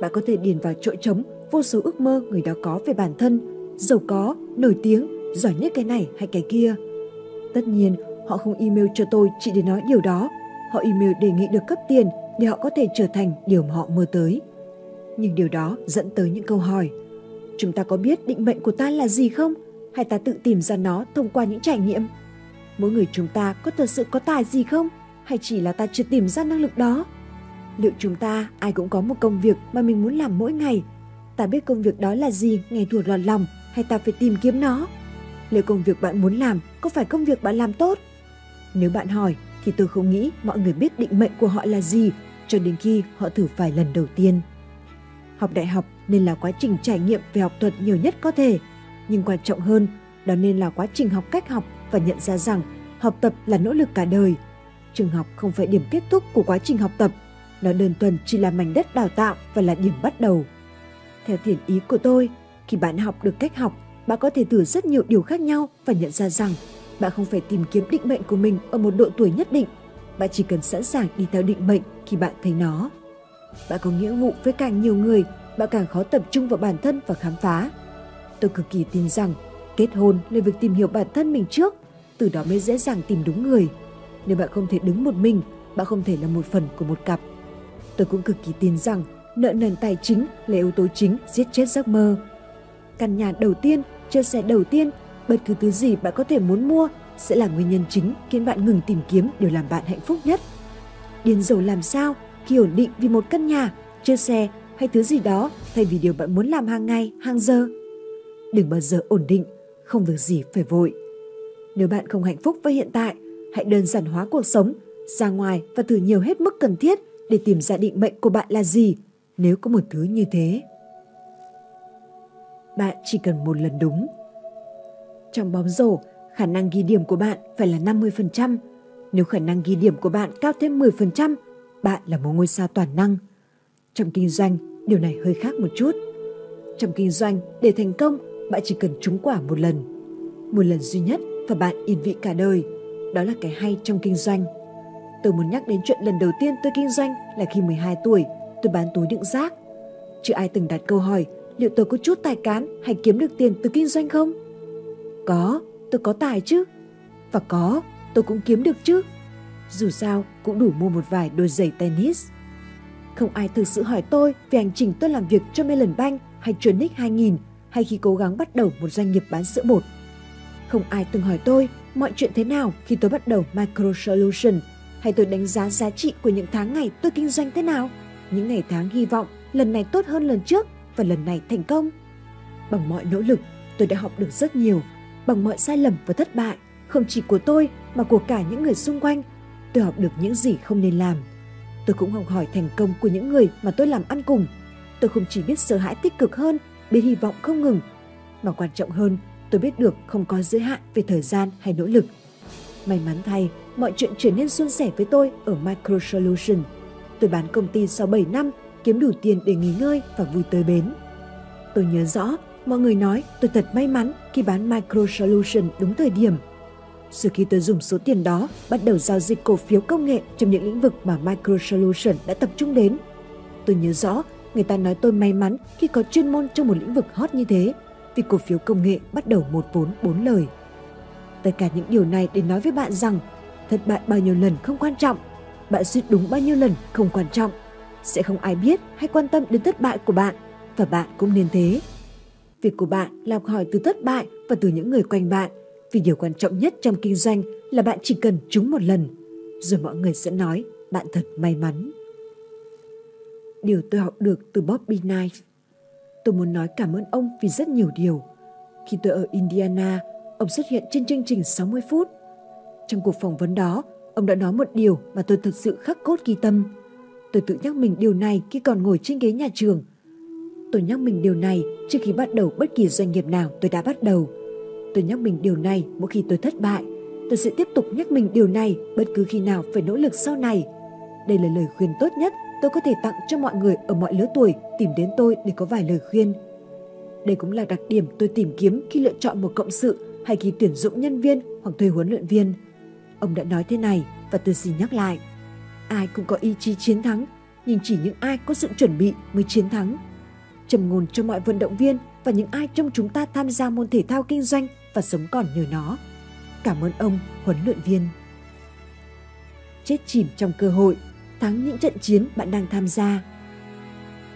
Bạn có thể điền vào chỗ trống vô số ước mơ người đó có về bản thân, giàu có, nổi tiếng, giỏi nhất cái này hay cái kia. Tất nhiên, họ không email cho tôi chỉ để nói điều đó. Họ email đề nghị được cấp tiền để họ có thể trở thành điều mà họ mơ tới. Nhưng điều đó dẫn tới những câu hỏi. Chúng ta có biết định mệnh của ta là gì không? Hay ta tự tìm ra nó thông qua những trải nghiệm? Mỗi người chúng ta có thật sự có tài gì không? Hay chỉ là ta chưa tìm ra năng lực đó? Liệu chúng ta ai cũng có một công việc mà mình muốn làm mỗi ngày? Ta biết công việc đó là gì ngày thuộc lọt lòng hay ta phải tìm kiếm nó? Liệu công việc bạn muốn làm có phải công việc bạn làm tốt? Nếu bạn hỏi thì tôi không nghĩ mọi người biết định mệnh của họ là gì cho đến khi họ thử phải lần đầu tiên. Học đại học nên là quá trình trải nghiệm về học thuật nhiều nhất có thể, nhưng quan trọng hơn, đó nên là quá trình học cách học và nhận ra rằng học tập là nỗ lực cả đời. Trường học không phải điểm kết thúc của quá trình học tập, nó đơn thuần chỉ là mảnh đất đào tạo và là điểm bắt đầu. Theo thiện ý của tôi, khi bạn học được cách học, bạn có thể thử rất nhiều điều khác nhau và nhận ra rằng bạn không phải tìm kiếm định mệnh của mình ở một độ tuổi nhất định. Bạn chỉ cần sẵn sàng đi theo định mệnh khi bạn thấy nó. Bạn có nghĩa vụ với càng nhiều người, bạn càng khó tập trung vào bản thân và khám phá. Tôi cực kỳ tin rằng kết hôn là việc tìm hiểu bản thân mình trước, từ đó mới dễ dàng tìm đúng người. Nếu bạn không thể đứng một mình, bạn không thể là một phần của một cặp. Tôi cũng cực kỳ tin rằng nợ nần tài chính là yếu tố chính giết chết giấc mơ. Căn nhà đầu tiên, chiếc xe đầu tiên, bất cứ thứ gì bạn có thể muốn mua sẽ là nguyên nhân chính khiến bạn ngừng tìm kiếm điều làm bạn hạnh phúc nhất. Điên rồ làm sao khi ổn định vì một căn nhà, chiếc xe hay thứ gì đó thay vì điều bạn muốn làm hàng ngày, hàng giờ. đừng bao giờ ổn định, không việc gì phải vội. Nếu bạn không hạnh phúc với hiện tại, hãy đơn giản hóa cuộc sống, ra ngoài và thử nhiều hết mức cần thiết để tìm ra định mệnh của bạn là gì nếu có một thứ như thế. Bạn chỉ cần một lần đúng. Trong bóng rổ, khả năng ghi điểm của bạn phải là 50%. Nếu khả năng ghi điểm của bạn cao thêm 10%, bạn là một ngôi sao toàn năng. Trong kinh doanh, điều này hơi khác một chút. Trong kinh doanh, để thành công, bạn chỉ cần trúng quả một lần. Một lần duy nhất và bạn yên vị cả đời. Đó là cái hay trong kinh doanh. Tôi muốn nhắc đến chuyện lần đầu tiên tôi kinh doanh là khi 12 tuổi, tôi bán túi đựng rác. Chưa ai từng đặt câu hỏi liệu tôi có chút tài cán hay kiếm được tiền từ kinh doanh không? Có, tôi có tài chứ. Và có, tôi cũng kiếm được chứ. Dù sao cũng đủ mua một vài đôi giày tennis. Không ai thực sự hỏi tôi về hành trình tôi làm việc cho Melon Bank hay Tronic 2000 hay khi cố gắng bắt đầu một doanh nghiệp bán sữa bột. Không ai từng hỏi tôi mọi chuyện thế nào khi tôi bắt đầu Micro Solution hay tôi đánh giá giá trị của những tháng ngày tôi kinh doanh thế nào. Những ngày tháng hy vọng lần này tốt hơn lần trước và lần này thành công. Bằng mọi nỗ lực, tôi đã học được rất nhiều. Bằng mọi sai lầm và thất bại, không chỉ của tôi mà của cả những người xung quanh, tôi học được những gì không nên làm. Tôi cũng học hỏi thành công của những người mà tôi làm ăn cùng. Tôi không chỉ biết sợ hãi tích cực hơn, biết hy vọng không ngừng, mà quan trọng hơn, tôi biết được không có giới hạn về thời gian hay nỗ lực. May mắn thay, mọi chuyện trở nên suôn sẻ với tôi ở Micro Solution. Tôi bán công ty sau 7 năm kiếm đủ tiền để nghỉ ngơi và vui tới bến. Tôi nhớ rõ, mọi người nói tôi thật may mắn khi bán Micro Solution đúng thời điểm. Sau khi tôi dùng số tiền đó bắt đầu giao dịch cổ phiếu công nghệ trong những lĩnh vực mà Micro Solution đã tập trung đến. Tôi nhớ rõ, người ta nói tôi may mắn khi có chuyên môn trong một lĩnh vực hot như thế, vì cổ phiếu công nghệ bắt đầu một vốn bốn lời. Tất cả những điều này để nói với bạn rằng thất bại bao nhiêu lần không quan trọng, bạn suýt đúng bao nhiêu lần không quan trọng – sẽ không ai biết hay quan tâm đến thất bại của bạn và bạn cũng nên thế. Việc của bạn là học hỏi từ thất bại và từ những người quanh bạn vì điều quan trọng nhất trong kinh doanh là bạn chỉ cần trúng một lần rồi mọi người sẽ nói bạn thật may mắn. Điều tôi học được từ Bobby Knight Tôi muốn nói cảm ơn ông vì rất nhiều điều. Khi tôi ở Indiana, ông xuất hiện trên chương trình 60 phút. Trong cuộc phỏng vấn đó, ông đã nói một điều mà tôi thật sự khắc cốt ghi tâm – Tôi tự nhắc mình điều này khi còn ngồi trên ghế nhà trường. Tôi nhắc mình điều này trước khi bắt đầu bất kỳ doanh nghiệp nào tôi đã bắt đầu. Tôi nhắc mình điều này mỗi khi tôi thất bại. Tôi sẽ tiếp tục nhắc mình điều này bất cứ khi nào phải nỗ lực sau này. Đây là lời khuyên tốt nhất tôi có thể tặng cho mọi người ở mọi lứa tuổi tìm đến tôi để có vài lời khuyên. Đây cũng là đặc điểm tôi tìm kiếm khi lựa chọn một cộng sự hay khi tuyển dụng nhân viên hoặc thuê huấn luyện viên. Ông đã nói thế này và tôi xin nhắc lại ai cũng có ý chí chiến thắng, nhưng chỉ những ai có sự chuẩn bị mới chiến thắng. Trầm ngôn cho mọi vận động viên và những ai trong chúng ta tham gia môn thể thao kinh doanh và sống còn nhờ nó. Cảm ơn ông, huấn luyện viên. Chết chìm trong cơ hội, thắng những trận chiến bạn đang tham gia.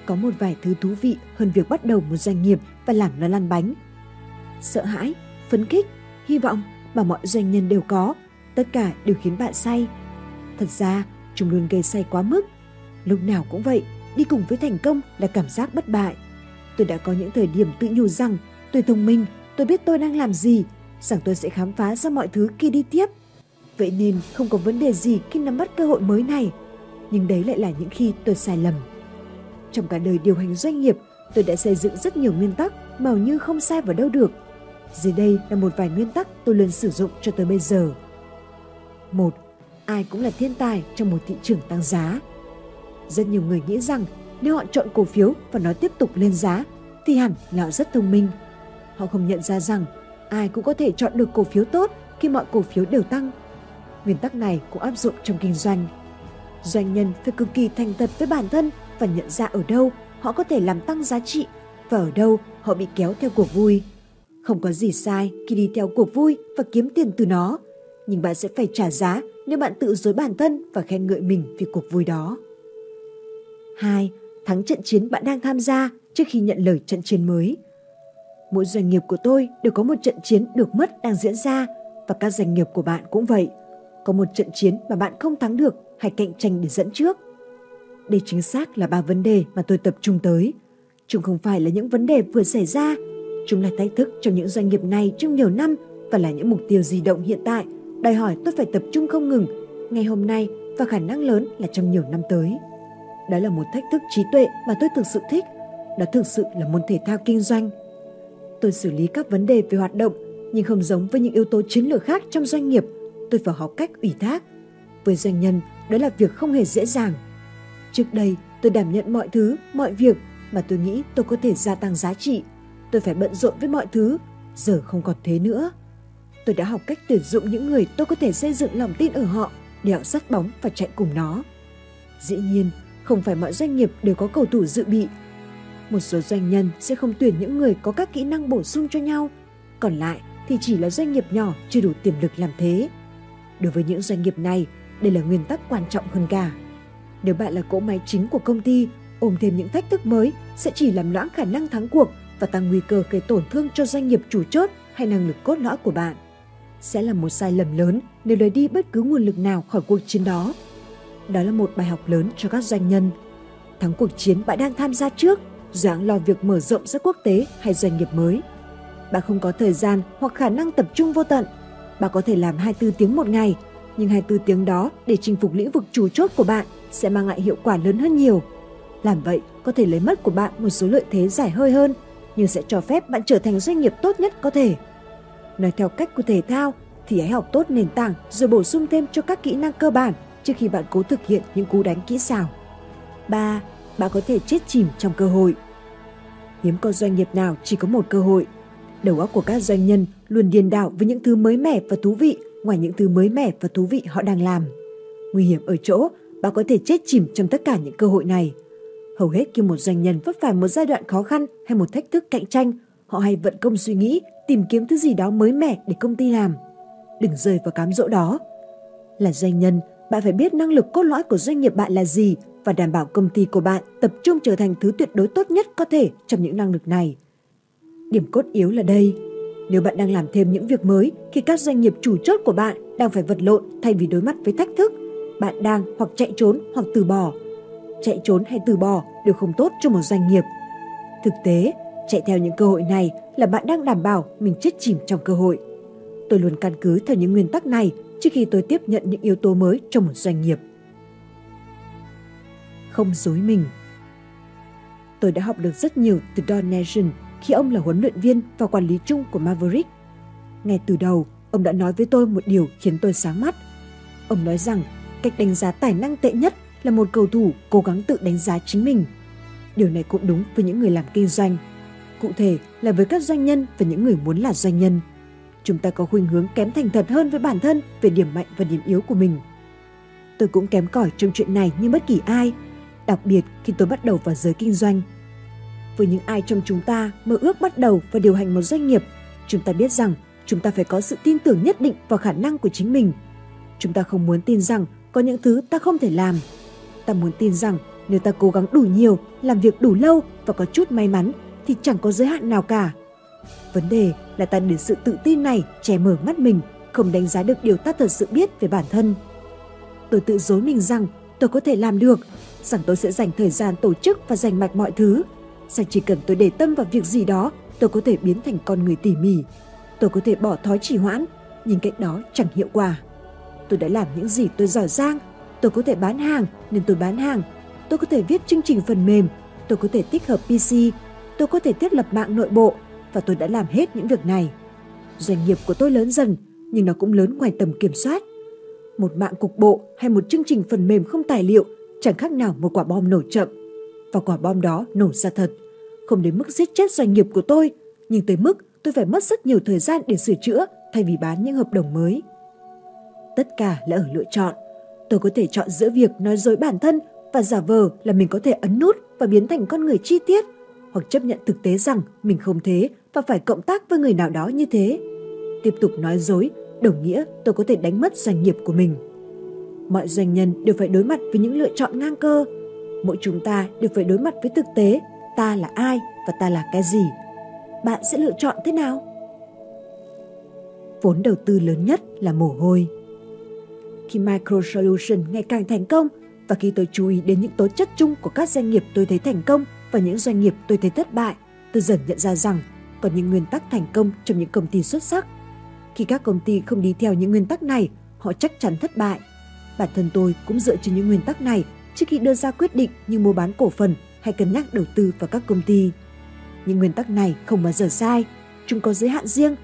Có một vài thứ thú vị hơn việc bắt đầu một doanh nghiệp và làm nó lăn bánh. Sợ hãi, phấn khích, hy vọng mà mọi doanh nhân đều có, tất cả đều khiến bạn say. Thật ra, chúng luôn gây say quá mức. Lúc nào cũng vậy, đi cùng với thành công là cảm giác bất bại. Tôi đã có những thời điểm tự nhủ rằng tôi thông minh, tôi biết tôi đang làm gì, rằng tôi sẽ khám phá ra mọi thứ khi đi tiếp. Vậy nên không có vấn đề gì khi nắm bắt cơ hội mới này. Nhưng đấy lại là những khi tôi sai lầm. Trong cả đời điều hành doanh nghiệp, tôi đã xây dựng rất nhiều nguyên tắc mà hầu như không sai vào đâu được. Dưới đây là một vài nguyên tắc tôi luôn sử dụng cho tới bây giờ. Một, ai cũng là thiên tài trong một thị trường tăng giá. Rất nhiều người nghĩ rằng nếu họ chọn cổ phiếu và nó tiếp tục lên giá thì hẳn là họ rất thông minh. Họ không nhận ra rằng ai cũng có thể chọn được cổ phiếu tốt khi mọi cổ phiếu đều tăng. Nguyên tắc này cũng áp dụng trong kinh doanh. Doanh nhân phải cực kỳ thành thật với bản thân và nhận ra ở đâu họ có thể làm tăng giá trị và ở đâu họ bị kéo theo cuộc vui. Không có gì sai khi đi theo cuộc vui và kiếm tiền từ nó, nhưng bạn sẽ phải trả giá nếu bạn tự dối bản thân và khen ngợi mình vì cuộc vui đó. 2. Thắng trận chiến bạn đang tham gia trước khi nhận lời trận chiến mới. Mỗi doanh nghiệp của tôi đều có một trận chiến được mất đang diễn ra và các doanh nghiệp của bạn cũng vậy. Có một trận chiến mà bạn không thắng được hay cạnh tranh để dẫn trước. Đây chính xác là ba vấn đề mà tôi tập trung tới. Chúng không phải là những vấn đề vừa xảy ra, Chúng là thách thức trong những doanh nghiệp này trong nhiều năm và là những mục tiêu di động hiện tại, đòi hỏi tôi phải tập trung không ngừng, ngày hôm nay và khả năng lớn là trong nhiều năm tới. Đó là một thách thức trí tuệ mà tôi thực sự thích. Đó thực sự là môn thể thao kinh doanh. Tôi xử lý các vấn đề về hoạt động, nhưng không giống với những yếu tố chiến lược khác trong doanh nghiệp. Tôi phải học cách ủy thác. Với doanh nhân, đó là việc không hề dễ dàng. Trước đây, tôi đảm nhận mọi thứ, mọi việc mà tôi nghĩ tôi có thể gia tăng giá trị. Tôi phải bận rộn với mọi thứ, giờ không còn thế nữa. Tôi đã học cách tuyển dụng những người tôi có thể xây dựng lòng tin ở họ để họ sát bóng và chạy cùng nó. Dĩ nhiên, không phải mọi doanh nghiệp đều có cầu thủ dự bị. Một số doanh nhân sẽ không tuyển những người có các kỹ năng bổ sung cho nhau, còn lại thì chỉ là doanh nghiệp nhỏ chưa đủ tiềm lực làm thế. Đối với những doanh nghiệp này, đây là nguyên tắc quan trọng hơn cả. Nếu bạn là cỗ máy chính của công ty, ôm thêm những thách thức mới sẽ chỉ làm loãng khả năng thắng cuộc và tăng nguy cơ gây tổn thương cho doanh nghiệp chủ chốt hay năng lực cốt lõi của bạn. Sẽ là một sai lầm lớn nếu lấy đi bất cứ nguồn lực nào khỏi cuộc chiến đó. Đó là một bài học lớn cho các doanh nhân. Thắng cuộc chiến bạn đang tham gia trước, dáng lo việc mở rộng ra quốc tế hay doanh nghiệp mới. Bạn không có thời gian hoặc khả năng tập trung vô tận. Bạn có thể làm 24 tiếng một ngày, nhưng 24 tiếng đó để chinh phục lĩnh vực chủ chốt của bạn sẽ mang lại hiệu quả lớn hơn nhiều. Làm vậy có thể lấy mất của bạn một số lợi thế giải hơi hơn, nhưng sẽ cho phép bạn trở thành doanh nghiệp tốt nhất có thể. Nói theo cách của thể thao thì hãy học tốt nền tảng rồi bổ sung thêm cho các kỹ năng cơ bản trước khi bạn cố thực hiện những cú đánh kỹ xảo. 3. Bạn có thể chết chìm trong cơ hội. Hiếm có doanh nghiệp nào chỉ có một cơ hội. Đầu óc của các doanh nhân luôn điền đảo với những thứ mới mẻ và thú vị ngoài những thứ mới mẻ và thú vị họ đang làm. Nguy hiểm ở chỗ, bạn có thể chết chìm trong tất cả những cơ hội này. Hầu hết khi một doanh nhân vấp phải một giai đoạn khó khăn hay một thách thức cạnh tranh, họ hay vận công suy nghĩ, tìm kiếm thứ gì đó mới mẻ để công ty làm. Đừng rơi vào cám dỗ đó. Là doanh nhân, bạn phải biết năng lực cốt lõi của doanh nghiệp bạn là gì và đảm bảo công ty của bạn tập trung trở thành thứ tuyệt đối tốt nhất có thể trong những năng lực này. Điểm cốt yếu là đây. Nếu bạn đang làm thêm những việc mới khi các doanh nghiệp chủ chốt của bạn đang phải vật lộn thay vì đối mặt với thách thức, bạn đang hoặc chạy trốn hoặc từ bỏ. Chạy trốn hay từ bỏ đều không tốt cho một doanh nghiệp. Thực tế, chạy theo những cơ hội này là bạn đang đảm bảo mình chết chìm trong cơ hội. Tôi luôn căn cứ theo những nguyên tắc này trước khi tôi tiếp nhận những yếu tố mới trong một doanh nghiệp. Không dối mình Tôi đã học được rất nhiều từ Don Nation khi ông là huấn luyện viên và quản lý chung của Maverick. Ngay từ đầu, ông đã nói với tôi một điều khiến tôi sáng mắt. Ông nói rằng cách đánh giá tài năng tệ nhất là một cầu thủ cố gắng tự đánh giá chính mình. Điều này cũng đúng với những người làm kinh doanh. Cụ thể là với các doanh nhân và những người muốn là doanh nhân – chúng ta có khuynh hướng kém thành thật hơn với bản thân về điểm mạnh và điểm yếu của mình. Tôi cũng kém cỏi trong chuyện này như bất kỳ ai, đặc biệt khi tôi bắt đầu vào giới kinh doanh. Với những ai trong chúng ta mơ ước bắt đầu và điều hành một doanh nghiệp, chúng ta biết rằng chúng ta phải có sự tin tưởng nhất định vào khả năng của chính mình. Chúng ta không muốn tin rằng có những thứ ta không thể làm. Ta muốn tin rằng nếu ta cố gắng đủ nhiều, làm việc đủ lâu và có chút may mắn thì chẳng có giới hạn nào cả. Vấn đề là ta để sự tự tin này che mở mắt mình, không đánh giá được điều ta thật sự biết về bản thân. Tôi tự dối mình rằng tôi có thể làm được, rằng tôi sẽ dành thời gian tổ chức và dành mạch mọi thứ, rằng chỉ cần tôi để tâm vào việc gì đó, tôi có thể biến thành con người tỉ mỉ. Tôi có thể bỏ thói trì hoãn, nhưng cách đó chẳng hiệu quả. Tôi đã làm những gì tôi giỏi giang, tôi có thể bán hàng nên tôi bán hàng, tôi có thể viết chương trình phần mềm, tôi có thể tích hợp PC, tôi có thể thiết lập mạng nội bộ và tôi đã làm hết những việc này. Doanh nghiệp của tôi lớn dần, nhưng nó cũng lớn ngoài tầm kiểm soát. Một mạng cục bộ hay một chương trình phần mềm không tài liệu chẳng khác nào một quả bom nổ chậm. Và quả bom đó nổ ra thật. Không đến mức giết chết doanh nghiệp của tôi, nhưng tới mức tôi phải mất rất nhiều thời gian để sửa chữa thay vì bán những hợp đồng mới. Tất cả là ở lựa chọn. Tôi có thể chọn giữa việc nói dối bản thân và giả vờ là mình có thể ấn nút và biến thành con người chi tiết hoặc chấp nhận thực tế rằng mình không thế và phải cộng tác với người nào đó như thế. Tiếp tục nói dối, đồng nghĩa tôi có thể đánh mất doanh nghiệp của mình. Mọi doanh nhân đều phải đối mặt với những lựa chọn ngang cơ. Mỗi chúng ta đều phải đối mặt với thực tế, ta là ai và ta là cái gì. Bạn sẽ lựa chọn thế nào? Vốn đầu tư lớn nhất là mồ hôi. Khi Micro Solution ngày càng thành công và khi tôi chú ý đến những tố chất chung của các doanh nghiệp tôi thấy thành công và những doanh nghiệp tôi thấy thất bại, tôi dần nhận ra rằng có những nguyên tắc thành công trong những công ty xuất sắc. Khi các công ty không đi theo những nguyên tắc này, họ chắc chắn thất bại. Bản thân tôi cũng dựa trên những nguyên tắc này trước khi đưa ra quyết định như mua bán cổ phần hay cân nhắc đầu tư vào các công ty. Những nguyên tắc này không bao giờ sai, chúng có giới hạn riêng.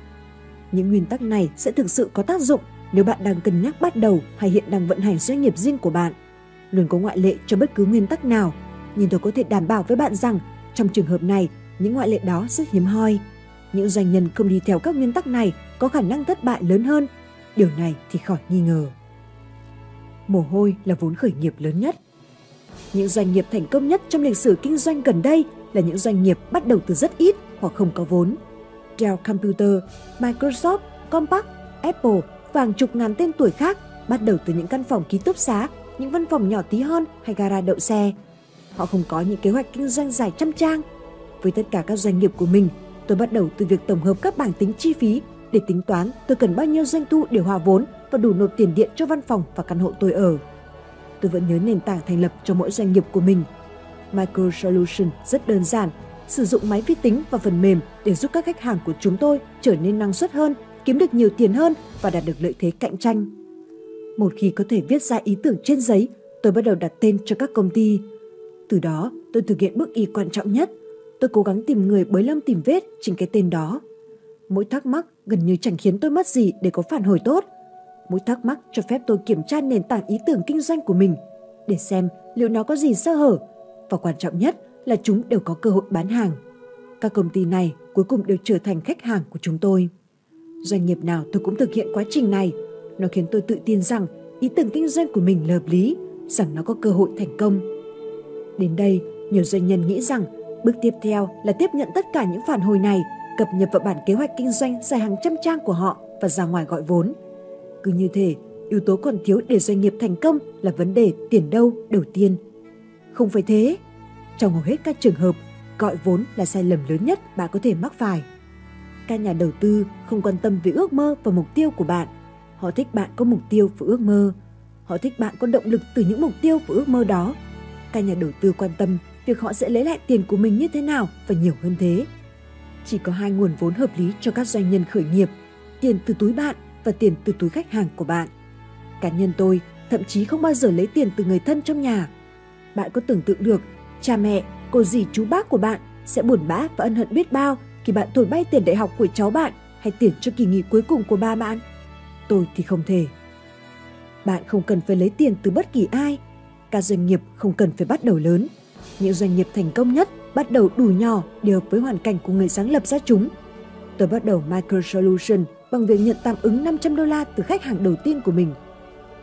Những nguyên tắc này sẽ thực sự có tác dụng nếu bạn đang cân nhắc bắt đầu hay hiện đang vận hành doanh nghiệp riêng của bạn. Luôn có ngoại lệ cho bất cứ nguyên tắc nào, nhưng tôi có thể đảm bảo với bạn rằng trong trường hợp này, những ngoại lệ đó rất hiếm hoi. Những doanh nhân không đi theo các nguyên tắc này có khả năng thất bại lớn hơn. Điều này thì khỏi nghi ngờ. Mồ hôi là vốn khởi nghiệp lớn nhất. Những doanh nghiệp thành công nhất trong lịch sử kinh doanh gần đây là những doanh nghiệp bắt đầu từ rất ít hoặc không có vốn. Dell Computer, Microsoft, Compaq, Apple và hàng chục ngàn tên tuổi khác bắt đầu từ những căn phòng ký túc xá, những văn phòng nhỏ tí hơn hay gara đậu xe. Họ không có những kế hoạch kinh doanh dài trăm trang. Với tất cả các doanh nghiệp của mình, tôi bắt đầu từ việc tổng hợp các bảng tính chi phí để tính toán tôi cần bao nhiêu doanh thu để hòa vốn và đủ nộp tiền điện cho văn phòng và căn hộ tôi ở. Tôi vẫn nhớ nền tảng thành lập cho mỗi doanh nghiệp của mình. Micro Solution rất đơn giản, sử dụng máy vi tính và phần mềm để giúp các khách hàng của chúng tôi trở nên năng suất hơn, kiếm được nhiều tiền hơn và đạt được lợi thế cạnh tranh. Một khi có thể viết ra ý tưởng trên giấy, tôi bắt đầu đặt tên cho các công ty. Từ đó, tôi thực hiện bước Y quan trọng nhất. Tôi cố gắng tìm người bới lâm tìm vết trên cái tên đó. Mỗi thắc mắc gần như chẳng khiến tôi mất gì để có phản hồi tốt. Mỗi thắc mắc cho phép tôi kiểm tra nền tảng ý tưởng kinh doanh của mình để xem liệu nó có gì sơ hở và quan trọng nhất là chúng đều có cơ hội bán hàng. Các công ty này cuối cùng đều trở thành khách hàng của chúng tôi. Doanh nghiệp nào tôi cũng thực hiện quá trình này. Nó khiến tôi tự tin rằng ý tưởng kinh doanh của mình là hợp lý, rằng nó có cơ hội thành công. Đến đây, nhiều doanh nhân nghĩ rằng bước tiếp theo là tiếp nhận tất cả những phản hồi này, cập nhật vào bản kế hoạch kinh doanh dài hàng trăm trang của họ và ra ngoài gọi vốn. Cứ như thế, yếu tố còn thiếu để doanh nghiệp thành công là vấn đề tiền đâu đầu tiên. Không phải thế. Trong hầu hết các trường hợp, gọi vốn là sai lầm lớn nhất bạn có thể mắc phải. Các nhà đầu tư không quan tâm về ước mơ và mục tiêu của bạn. Họ thích bạn có mục tiêu và ước mơ. Họ thích bạn có động lực từ những mục tiêu và ước mơ đó. Các nhà đầu tư quan tâm việc họ sẽ lấy lại tiền của mình như thế nào và nhiều hơn thế. Chỉ có hai nguồn vốn hợp lý cho các doanh nhân khởi nghiệp, tiền từ túi bạn và tiền từ túi khách hàng của bạn. Cá nhân tôi thậm chí không bao giờ lấy tiền từ người thân trong nhà. Bạn có tưởng tượng được cha mẹ, cô dì chú bác của bạn sẽ buồn bã và ân hận biết bao khi bạn thổi bay tiền đại học của cháu bạn hay tiền cho kỳ nghỉ cuối cùng của ba bạn? Tôi thì không thể. Bạn không cần phải lấy tiền từ bất kỳ ai. Các doanh nghiệp không cần phải bắt đầu lớn. Những doanh nghiệp thành công nhất bắt đầu đủ nhỏ để hợp với hoàn cảnh của người sáng lập ra chúng. Tôi bắt đầu Micro Solution bằng việc nhận tạm ứng 500 đô la từ khách hàng đầu tiên của mình.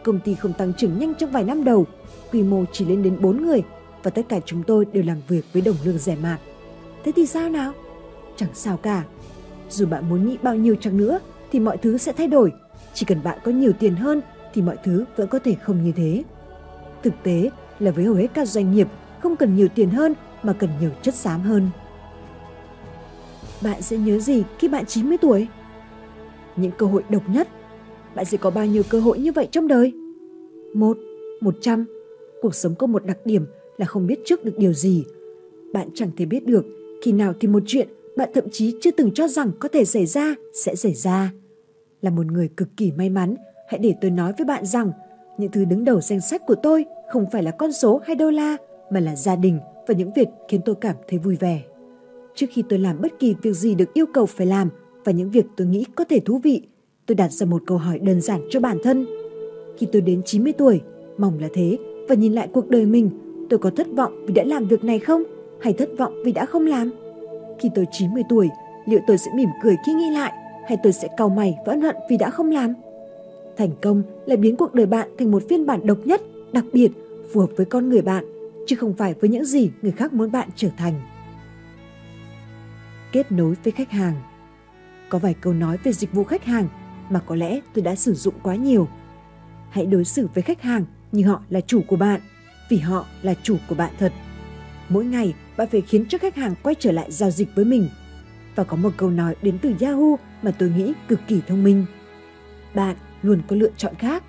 Công ty không tăng trưởng nhanh trong vài năm đầu, quy mô chỉ lên đến 4 người và tất cả chúng tôi đều làm việc với đồng lương rẻ mạt. Thế thì sao nào? Chẳng sao cả. Dù bạn muốn nghĩ bao nhiêu chăng nữa thì mọi thứ sẽ thay đổi. Chỉ cần bạn có nhiều tiền hơn thì mọi thứ vẫn có thể không như thế. Thực tế là với hầu hết các doanh nghiệp không cần nhiều tiền hơn mà cần nhiều chất xám hơn. Bạn sẽ nhớ gì khi bạn 90 tuổi? Những cơ hội độc nhất. Bạn sẽ có bao nhiêu cơ hội như vậy trong đời? Một, một trăm. Cuộc sống có một đặc điểm là không biết trước được điều gì. Bạn chẳng thể biết được khi nào thì một chuyện bạn thậm chí chưa từng cho rằng có thể xảy ra sẽ xảy ra. Là một người cực kỳ may mắn, hãy để tôi nói với bạn rằng những thứ đứng đầu danh sách của tôi không phải là con số hay đô la mà là gia đình và những việc khiến tôi cảm thấy vui vẻ. Trước khi tôi làm bất kỳ việc gì được yêu cầu phải làm và những việc tôi nghĩ có thể thú vị, tôi đặt ra một câu hỏi đơn giản cho bản thân. Khi tôi đến 90 tuổi, mong là thế, và nhìn lại cuộc đời mình, tôi có thất vọng vì đã làm việc này không? Hay thất vọng vì đã không làm? Khi tôi 90 tuổi, liệu tôi sẽ mỉm cười khi nghĩ lại hay tôi sẽ cau mày và ân hận vì đã không làm? Thành công là biến cuộc đời bạn thành một phiên bản độc nhất, đặc biệt, phù hợp với con người bạn, chứ không phải với những gì người khác muốn bạn trở thành. Kết nối với khách hàng Có vài câu nói về dịch vụ khách hàng mà có lẽ tôi đã sử dụng quá nhiều. Hãy đối xử với khách hàng như họ là chủ của bạn, vì họ là chủ của bạn thật. Mỗi ngày, bạn phải khiến cho khách hàng quay trở lại giao dịch với mình. Và có một câu nói đến từ Yahoo mà tôi nghĩ cực kỳ thông minh. Bạn luôn có lựa chọn khác.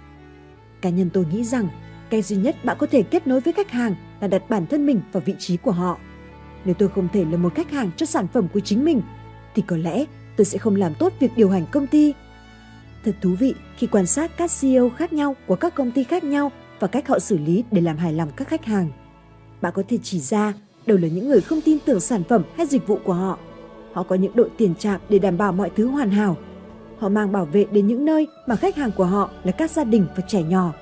Cá nhân tôi nghĩ rằng cái duy nhất bạn có thể kết nối với khách hàng là đặt bản thân mình vào vị trí của họ. Nếu tôi không thể là một khách hàng cho sản phẩm của chính mình, thì có lẽ tôi sẽ không làm tốt việc điều hành công ty. Thật thú vị khi quan sát các CEO khác nhau của các công ty khác nhau và cách họ xử lý để làm hài lòng các khách hàng. Bạn có thể chỉ ra đâu là những người không tin tưởng sản phẩm hay dịch vụ của họ. Họ có những đội tiền trạm để đảm bảo mọi thứ hoàn hảo. Họ mang bảo vệ đến những nơi mà khách hàng của họ là các gia đình và trẻ nhỏ.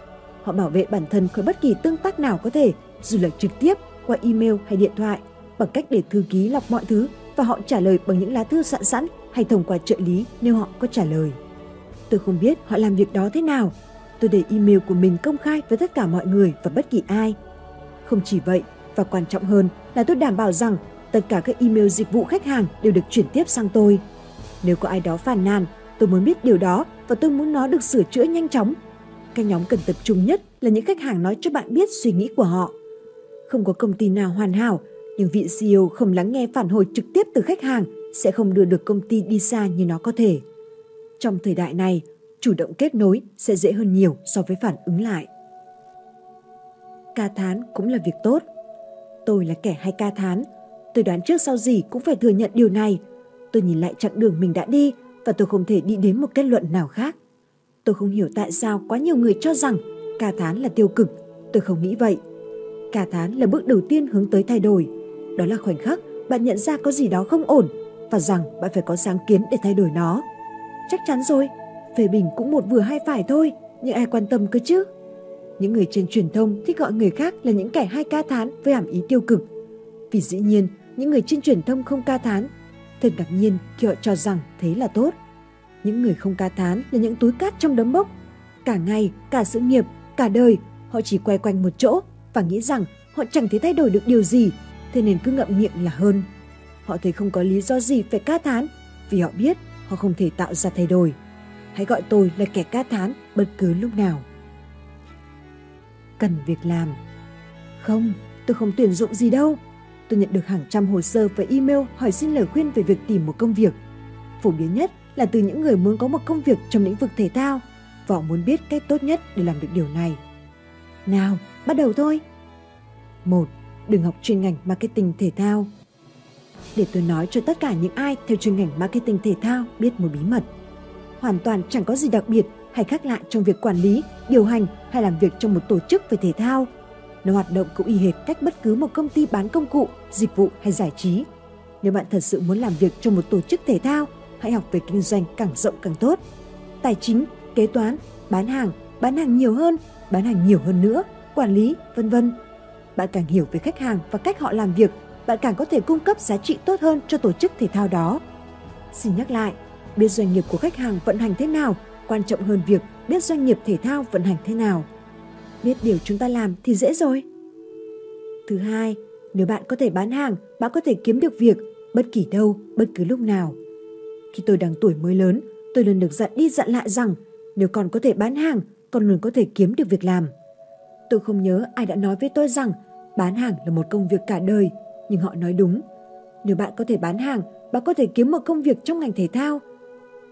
Họ bảo vệ bản thân khỏi bất kỳ tương tác nào có thể, dù là trực tiếp, qua email hay điện thoại, bằng cách để thư ký lọc mọi thứ và họ trả lời bằng những lá thư soạn sẵn hay thông qua trợ lý nếu họ có trả lời. Tôi không biết họ làm việc đó thế nào. Tôi để email của mình công khai với tất cả mọi người và bất kỳ ai. Không chỉ vậy, và quan trọng hơn là tôi đảm bảo rằng tất cả các email dịch vụ khách hàng đều được chuyển tiếp sang tôi. Nếu có ai đó phàn nàn, tôi muốn biết điều đó và tôi muốn nó được sửa chữa nhanh chóng. cái nhóm cần tập trung nhất là những khách hàng nói cho bạn biết suy nghĩ của họ. Không có công ty nào hoàn hảo, nhưng vị CEO không lắng nghe phản hồi trực tiếp từ khách hàng sẽ không đưa được công ty đi xa như nó có thể. Trong thời đại này, chủ động kết nối sẽ dễ hơn nhiều so với phản ứng lại. Ca thán cũng là việc tốt. Tôi là kẻ hay ca thán. Tôi đoán trước sau gì cũng phải thừa nhận điều này. Tôi nhìn lại chặng đường mình đã đi và tôi không thể đi đến một kết luận nào khác. Tôi không hiểu tại sao quá nhiều người cho rằng ca thán là tiêu cực. Tôi không nghĩ vậy. Ca thán là bước đầu tiên hướng tới thay đổi. Đó là khoảnh khắc bạn nhận ra có gì đó không ổn và rằng bạn phải có sáng kiến để thay đổi nó. Chắc chắn rồi, phê bình cũng một vừa hai phải thôi, nhưng ai quan tâm cơ chứ? Những người trên truyền thông thích gọi người khác là những kẻ hay ca thán với hàm ý tiêu cực. Vì dĩ nhiên, những người trên truyền thông không ca thán. Thật ngạc nhiên khi họ cho rằng thế là tốt. Những người không ca thán là những túi cát trong đấm bốc. Cả ngày, cả sự nghiệp, cả đời, họ chỉ quay quanh một chỗ và nghĩ rằng họ chẳng thể thay đổi được điều gì, thế nên cứ ngậm miệng là hơn. Họ thấy không có lý do gì phải ca thán vì họ biết họ không thể tạo ra thay đổi. Hãy gọi tôi là kẻ ca thán bất cứ lúc nào cần việc làm. Không, tôi không tuyển dụng gì đâu. Tôi nhận được hàng trăm hồ sơ và email hỏi xin lời khuyên về việc tìm một công việc. Phổ biến nhất là từ những người muốn có một công việc trong lĩnh vực thể thao và họ muốn biết cách tốt nhất để làm được điều này. Nào, bắt đầu thôi. Một, Đừng học chuyên ngành marketing thể thao. Để tôi nói cho tất cả những ai theo chuyên ngành marketing thể thao biết một bí mật. Hoàn toàn chẳng có gì đặc biệt hay khác lạ trong việc quản lý, điều hành hay làm việc trong một tổ chức về thể thao. Nó hoạt động cũng y hệt cách bất cứ một công ty bán công cụ, dịch vụ hay giải trí. Nếu bạn thật sự muốn làm việc cho một tổ chức thể thao, hãy học về kinh doanh càng rộng càng tốt. Tài chính, kế toán, bán hàng, bán hàng nhiều hơn, bán hàng nhiều hơn nữa, quản lý, vân vân. Bạn càng hiểu về khách hàng và cách họ làm việc, bạn càng có thể cung cấp giá trị tốt hơn cho tổ chức thể thao đó. Xin nhắc lại, biết doanh nghiệp của khách hàng vận hành thế nào quan trọng hơn việc biết doanh nghiệp thể thao vận hành thế nào. Biết điều chúng ta làm thì dễ rồi. Thứ hai, nếu bạn có thể bán hàng, bạn có thể kiếm được việc bất kỳ đâu, bất cứ lúc nào. Khi tôi đang tuổi mới lớn, tôi luôn được dặn đi dặn lại rằng nếu còn có thể bán hàng, còn luôn có thể kiếm được việc làm. Tôi không nhớ ai đã nói với tôi rằng bán hàng là một công việc cả đời, nhưng họ nói đúng. Nếu bạn có thể bán hàng, bạn có thể kiếm một công việc trong ngành thể thao –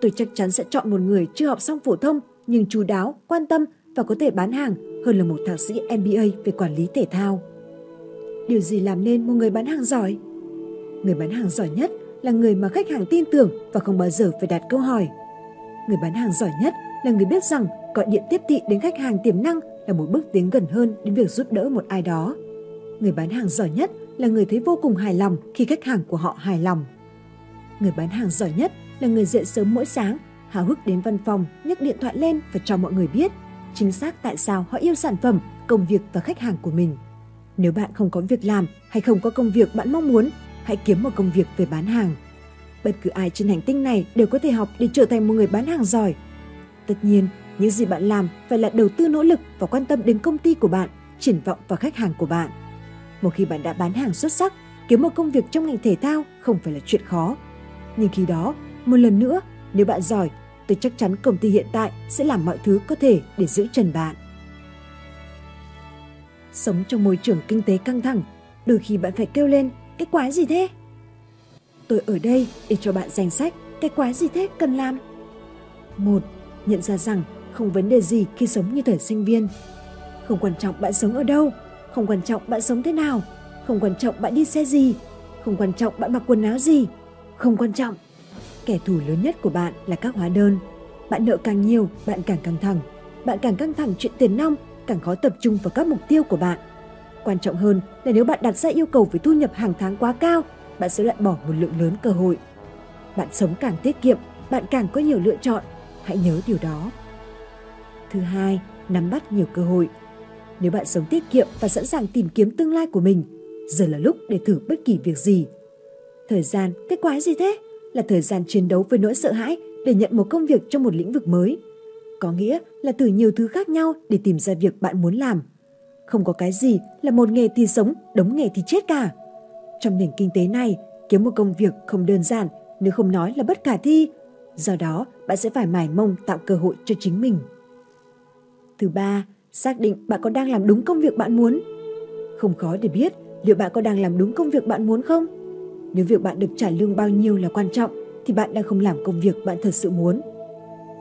tôi chắc chắn sẽ chọn một người chưa học xong phổ thông nhưng chú đáo, quan tâm và có thể bán hàng hơn là một thạc sĩ MBA về quản lý thể thao. Điều gì làm nên một người bán hàng giỏi? Người bán hàng giỏi nhất là người mà khách hàng tin tưởng và không bao giờ phải đặt câu hỏi. Người bán hàng giỏi nhất là người biết rằng gọi điện tiếp thị đến khách hàng tiềm năng là một bước tiến gần hơn đến việc giúp đỡ một ai đó. Người bán hàng giỏi nhất là người thấy vô cùng hài lòng khi khách hàng của họ hài lòng. Người bán hàng giỏi nhất là người dậy sớm mỗi sáng, háo hức đến văn phòng, nhấc điện thoại lên và cho mọi người biết chính xác tại sao họ yêu sản phẩm, công việc và khách hàng của mình. Nếu bạn không có việc làm hay không có công việc bạn mong muốn, hãy kiếm một công việc về bán hàng. Bất cứ ai trên hành tinh này đều có thể học để trở thành một người bán hàng giỏi. Tất nhiên, những gì bạn làm phải là đầu tư nỗ lực và quan tâm đến công ty của bạn, triển vọng và khách hàng của bạn. Một khi bạn đã bán hàng xuất sắc, kiếm một công việc trong ngành thể thao không phải là chuyện khó. Nhưng khi đó, một lần nữa, nếu bạn giỏi, tôi chắc chắn công ty hiện tại sẽ làm mọi thứ có thể để giữ chân bạn. Sống trong môi trường kinh tế căng thẳng, đôi khi bạn phải kêu lên, cái quái gì thế? Tôi ở đây để cho bạn danh sách cái quái gì thế cần làm. Một, nhận ra rằng không vấn đề gì khi sống như thời sinh viên. Không quan trọng bạn sống ở đâu, không quan trọng bạn sống thế nào, không quan trọng bạn đi xe gì, không quan trọng bạn mặc quần áo gì, không quan trọng kẻ thù lớn nhất của bạn là các hóa đơn. Bạn nợ càng nhiều, bạn càng căng thẳng. Bạn càng căng thẳng chuyện tiền nong, càng khó tập trung vào các mục tiêu của bạn. Quan trọng hơn là nếu bạn đặt ra yêu cầu về thu nhập hàng tháng quá cao, bạn sẽ loại bỏ một lượng lớn cơ hội. Bạn sống càng tiết kiệm, bạn càng có nhiều lựa chọn. Hãy nhớ điều đó. Thứ hai, nắm bắt nhiều cơ hội. Nếu bạn sống tiết kiệm và sẵn sàng tìm kiếm tương lai của mình, giờ là lúc để thử bất kỳ việc gì. Thời gian, cái quái gì thế? Là thời gian chiến đấu với nỗi sợ hãi để nhận một công việc trong một lĩnh vực mới. Có nghĩa là thử nhiều thứ khác nhau để tìm ra việc bạn muốn làm. Không có cái gì là một nghề thì sống, đống nghề thì chết cả. Trong nền kinh tế này, kiếm một công việc không đơn giản nếu không nói là bất khả thi. Do đó, bạn sẽ phải mải mông tạo cơ hội cho chính mình. Thứ ba, xác định bạn có đang làm đúng công việc bạn muốn. Không khó để biết liệu bạn có đang làm đúng công việc bạn muốn không. Nếu việc bạn được trả lương bao nhiêu là quan trọng thì bạn đang không làm công việc bạn thật sự muốn.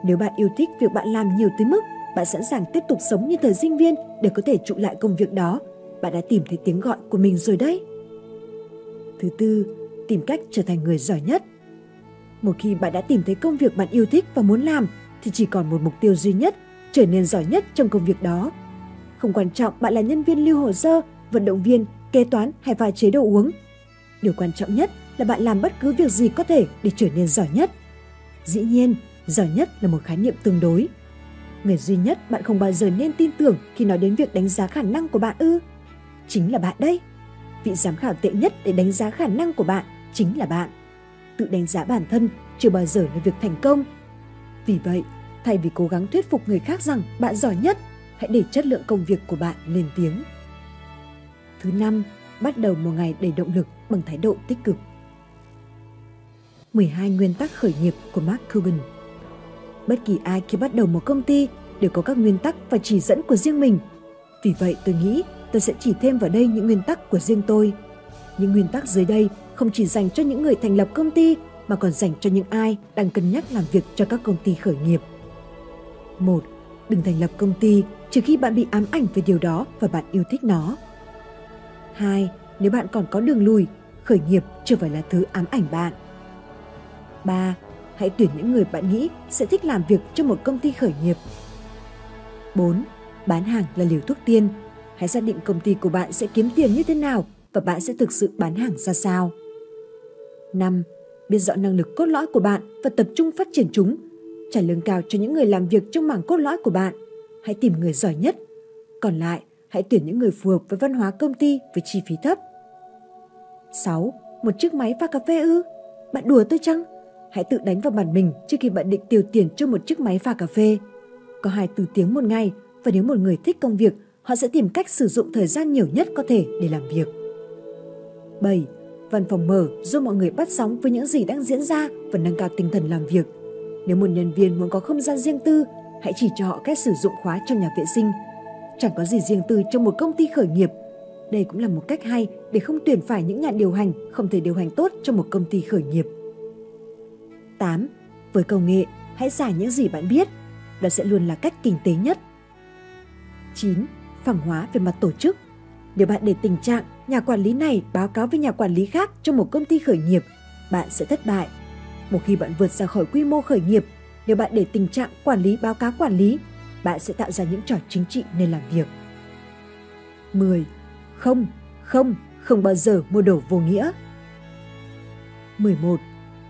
Nếu bạn yêu thích việc bạn làm nhiều tới mức bạn sẵn sàng tiếp tục sống như thời sinh viên để có thể trụ lại công việc đó, bạn đã tìm thấy tiếng gọi của mình rồi đấy. Thứ tư, tìm cách trở thành người giỏi nhất. Một khi bạn đã tìm thấy công việc bạn yêu thích và muốn làm thì chỉ còn một mục tiêu duy nhất, trở nên giỏi nhất trong công việc đó. Không quan trọng bạn là nhân viên lưu hồ sơ, vận động viên, kế toán hay pha chế đồ uống. Điều quan trọng nhất là bạn làm bất cứ việc gì có thể để trở nên giỏi nhất. Dĩ nhiên, giỏi nhất là một khái niệm tương đối. Người duy nhất bạn không bao giờ nên tin tưởng khi nói đến việc đánh giá khả năng của bạn ư? Chính là bạn đây. Vị giám khảo tệ nhất để đánh giá khả năng của bạn chính là bạn. Tự đánh giá bản thân chưa bao giờ là việc thành công. Vì vậy, thay vì cố gắng thuyết phục người khác rằng bạn giỏi nhất, hãy để chất lượng công việc của bạn lên tiếng. Thứ năm, bắt đầu một ngày đầy động lực bằng thái độ tích cực. 12 nguyên tắc khởi nghiệp của Mark Cuban Bất kỳ ai khi bắt đầu một công ty đều có các nguyên tắc và chỉ dẫn của riêng mình. Vì vậy tôi nghĩ tôi sẽ chỉ thêm vào đây những nguyên tắc của riêng tôi. Những nguyên tắc dưới đây không chỉ dành cho những người thành lập công ty mà còn dành cho những ai đang cân nhắc làm việc cho các công ty khởi nghiệp. 1. Đừng thành lập công ty trừ khi bạn bị ám ảnh về điều đó và bạn yêu thích nó. 2. Nếu bạn còn có đường lùi, khởi nghiệp chưa phải là thứ ám ảnh bạn. 3. Hãy tuyển những người bạn nghĩ sẽ thích làm việc cho một công ty khởi nghiệp. 4. Bán hàng là liều thuốc tiên. Hãy xác định công ty của bạn sẽ kiếm tiền như thế nào và bạn sẽ thực sự bán hàng ra sao. 5. Biết rõ năng lực cốt lõi của bạn và tập trung phát triển chúng. Trả lương cao cho những người làm việc trong mảng cốt lõi của bạn. Hãy tìm người giỏi nhất. Còn lại, hãy tuyển những người phù hợp với văn hóa công ty với chi phí thấp. 6. Một chiếc máy pha cà phê ư? Bạn đùa tôi chăng? Hãy tự đánh vào bản mình trước khi bạn định tiêu tiền cho một chiếc máy pha cà phê. Có hai từ tiếng một ngày và nếu một người thích công việc, họ sẽ tìm cách sử dụng thời gian nhiều nhất có thể để làm việc. 7. Văn phòng mở giúp mọi người bắt sóng với những gì đang diễn ra và nâng cao tinh thần làm việc. Nếu một nhân viên muốn có không gian riêng tư, hãy chỉ cho họ cách sử dụng khóa trong nhà vệ sinh. Chẳng có gì riêng tư trong một công ty khởi nghiệp. Đây cũng là một cách hay để không tuyển phải những nhà điều hành không thể điều hành tốt cho một công ty khởi nghiệp. 8. Với công nghệ, hãy giải những gì bạn biết. Đó sẽ luôn là cách kinh tế nhất. 9. Phẳng hóa về mặt tổ chức. Nếu bạn để tình trạng nhà quản lý này báo cáo với nhà quản lý khác trong một công ty khởi nghiệp, bạn sẽ thất bại. Một khi bạn vượt ra khỏi quy mô khởi nghiệp, nếu bạn để tình trạng quản lý báo cáo quản lý, bạn sẽ tạo ra những trò chính trị nên làm việc. 10. Không, không, không bao giờ mua đồ vô nghĩa. 11.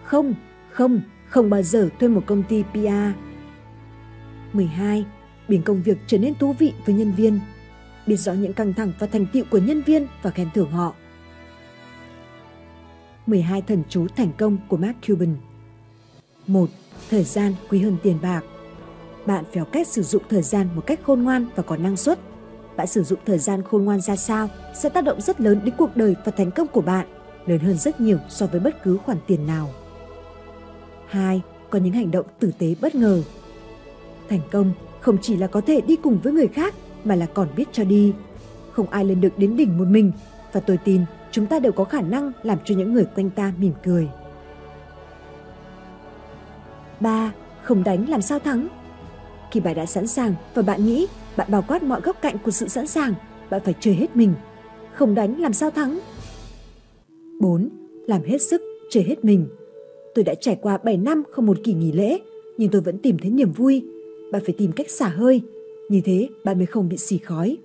Không, không, không bao giờ thuê một công ty PR. 12. Biến công việc trở nên thú vị với nhân viên. Biết rõ những căng thẳng và thành tựu của nhân viên và khen thưởng họ. 12 thần chú thành công của Mark Cuban 1. Thời gian quý hơn tiền bạc Bạn phải học cách sử dụng thời gian một cách khôn ngoan và có năng suất. Bạn sử dụng thời gian khôn ngoan ra sao sẽ tác động rất lớn đến cuộc đời và thành công của bạn, lớn hơn rất nhiều so với bất cứ khoản tiền nào. 2. Có những hành động tử tế bất ngờ. Thành công không chỉ là có thể đi cùng với người khác mà là còn biết cho đi. Không ai lên được đến đỉnh một mình và tôi tin chúng ta đều có khả năng làm cho những người quanh ta mỉm cười. 3. Không đánh làm sao thắng? Khi bạn đã sẵn sàng và bạn nghĩ bạn bao quát mọi góc cạnh của sự sẵn sàng, bạn phải chơi hết mình. Không đánh làm sao thắng? 4. Làm hết sức, chơi hết mình Tôi đã trải qua 7 năm không một kỳ nghỉ lễ, nhưng tôi vẫn tìm thấy niềm vui. Bạn phải tìm cách xả hơi, như thế bạn mới không bị xì khói.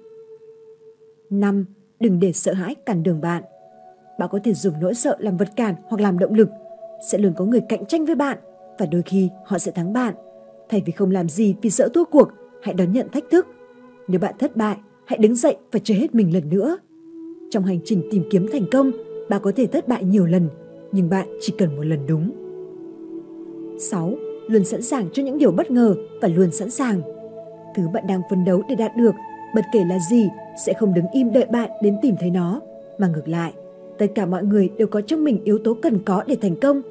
5. Đừng để sợ hãi cản đường bạn. Bạn có thể dùng nỗi sợ làm vật cản hoặc làm động lực. Sẽ luôn có người cạnh tranh với bạn và đôi khi họ sẽ thắng bạn. Thay vì không làm gì vì sợ thua cuộc, hãy đón nhận thách thức. Nếu bạn thất bại, hãy đứng dậy và chơi hết mình lần nữa. Trong hành trình tìm kiếm thành công, bạn có thể thất bại nhiều lần, nhưng bạn chỉ cần một lần đúng. 6. Luôn sẵn sàng cho những điều bất ngờ và luôn sẵn sàng. Thứ bạn đang phấn đấu để đạt được, bất kể là gì, sẽ không đứng im đợi bạn đến tìm thấy nó, mà ngược lại, tất cả mọi người đều có trong mình yếu tố cần có để thành công.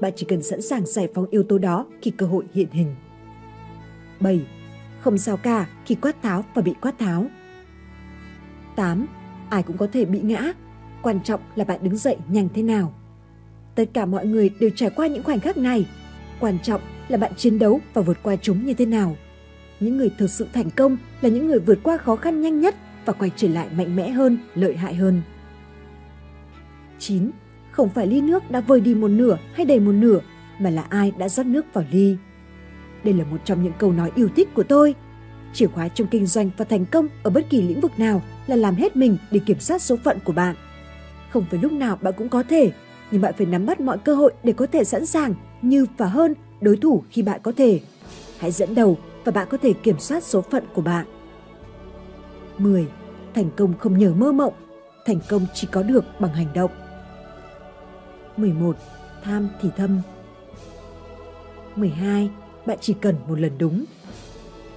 Bạn chỉ cần sẵn sàng giải phóng yếu tố đó khi cơ hội hiện hình. 7. Không sao cả khi quát tháo và bị quát tháo. 8. Ai cũng có thể bị ngã, quan trọng là bạn đứng dậy nhanh thế nào. Tất cả mọi người đều trải qua những khoảnh khắc này, quan trọng là bạn chiến đấu và vượt qua chúng như thế nào. Những người thực sự thành công là những người vượt qua khó khăn nhanh nhất và quay trở lại mạnh mẽ hơn, lợi hại hơn. 9. Không phải ly nước đã vơi đi một nửa hay đầy một nửa, mà là ai đã rót nước vào ly. Đây là một trong những câu nói yêu thích của tôi. Chìa khóa trong kinh doanh và thành công ở bất kỳ lĩnh vực nào là làm hết mình để kiểm soát số phận của bạn. Không phải lúc nào bạn cũng có thể, nhưng bạn phải nắm bắt mọi cơ hội để có thể sẵn sàng như và hơn đối thủ khi bạn có thể. Hãy dẫn đầu và bạn có thể kiểm soát số phận của bạn. 10. Thành công không nhờ mơ mộng, thành công chỉ có được bằng hành động. 11. Tham thì thâm. 12. Bạn chỉ cần một lần đúng.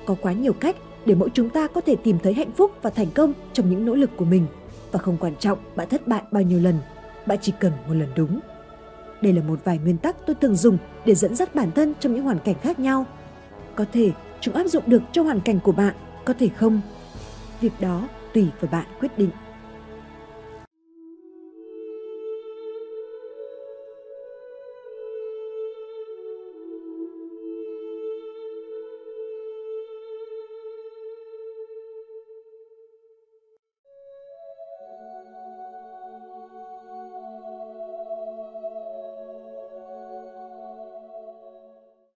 Có quá nhiều cách để mỗi chúng ta có thể tìm thấy hạnh phúc và thành công trong những nỗ lực của mình và không quan trọng bạn thất bại bao nhiêu lần, bạn chỉ cần một lần đúng. Đây là một vài nguyên tắc tôi thường dùng để dẫn dắt bản thân trong những hoàn cảnh khác nhau. Có thể chúng áp dụng được cho hoàn cảnh của bạn, có thể không. Việc đó tùy vào bạn quyết định.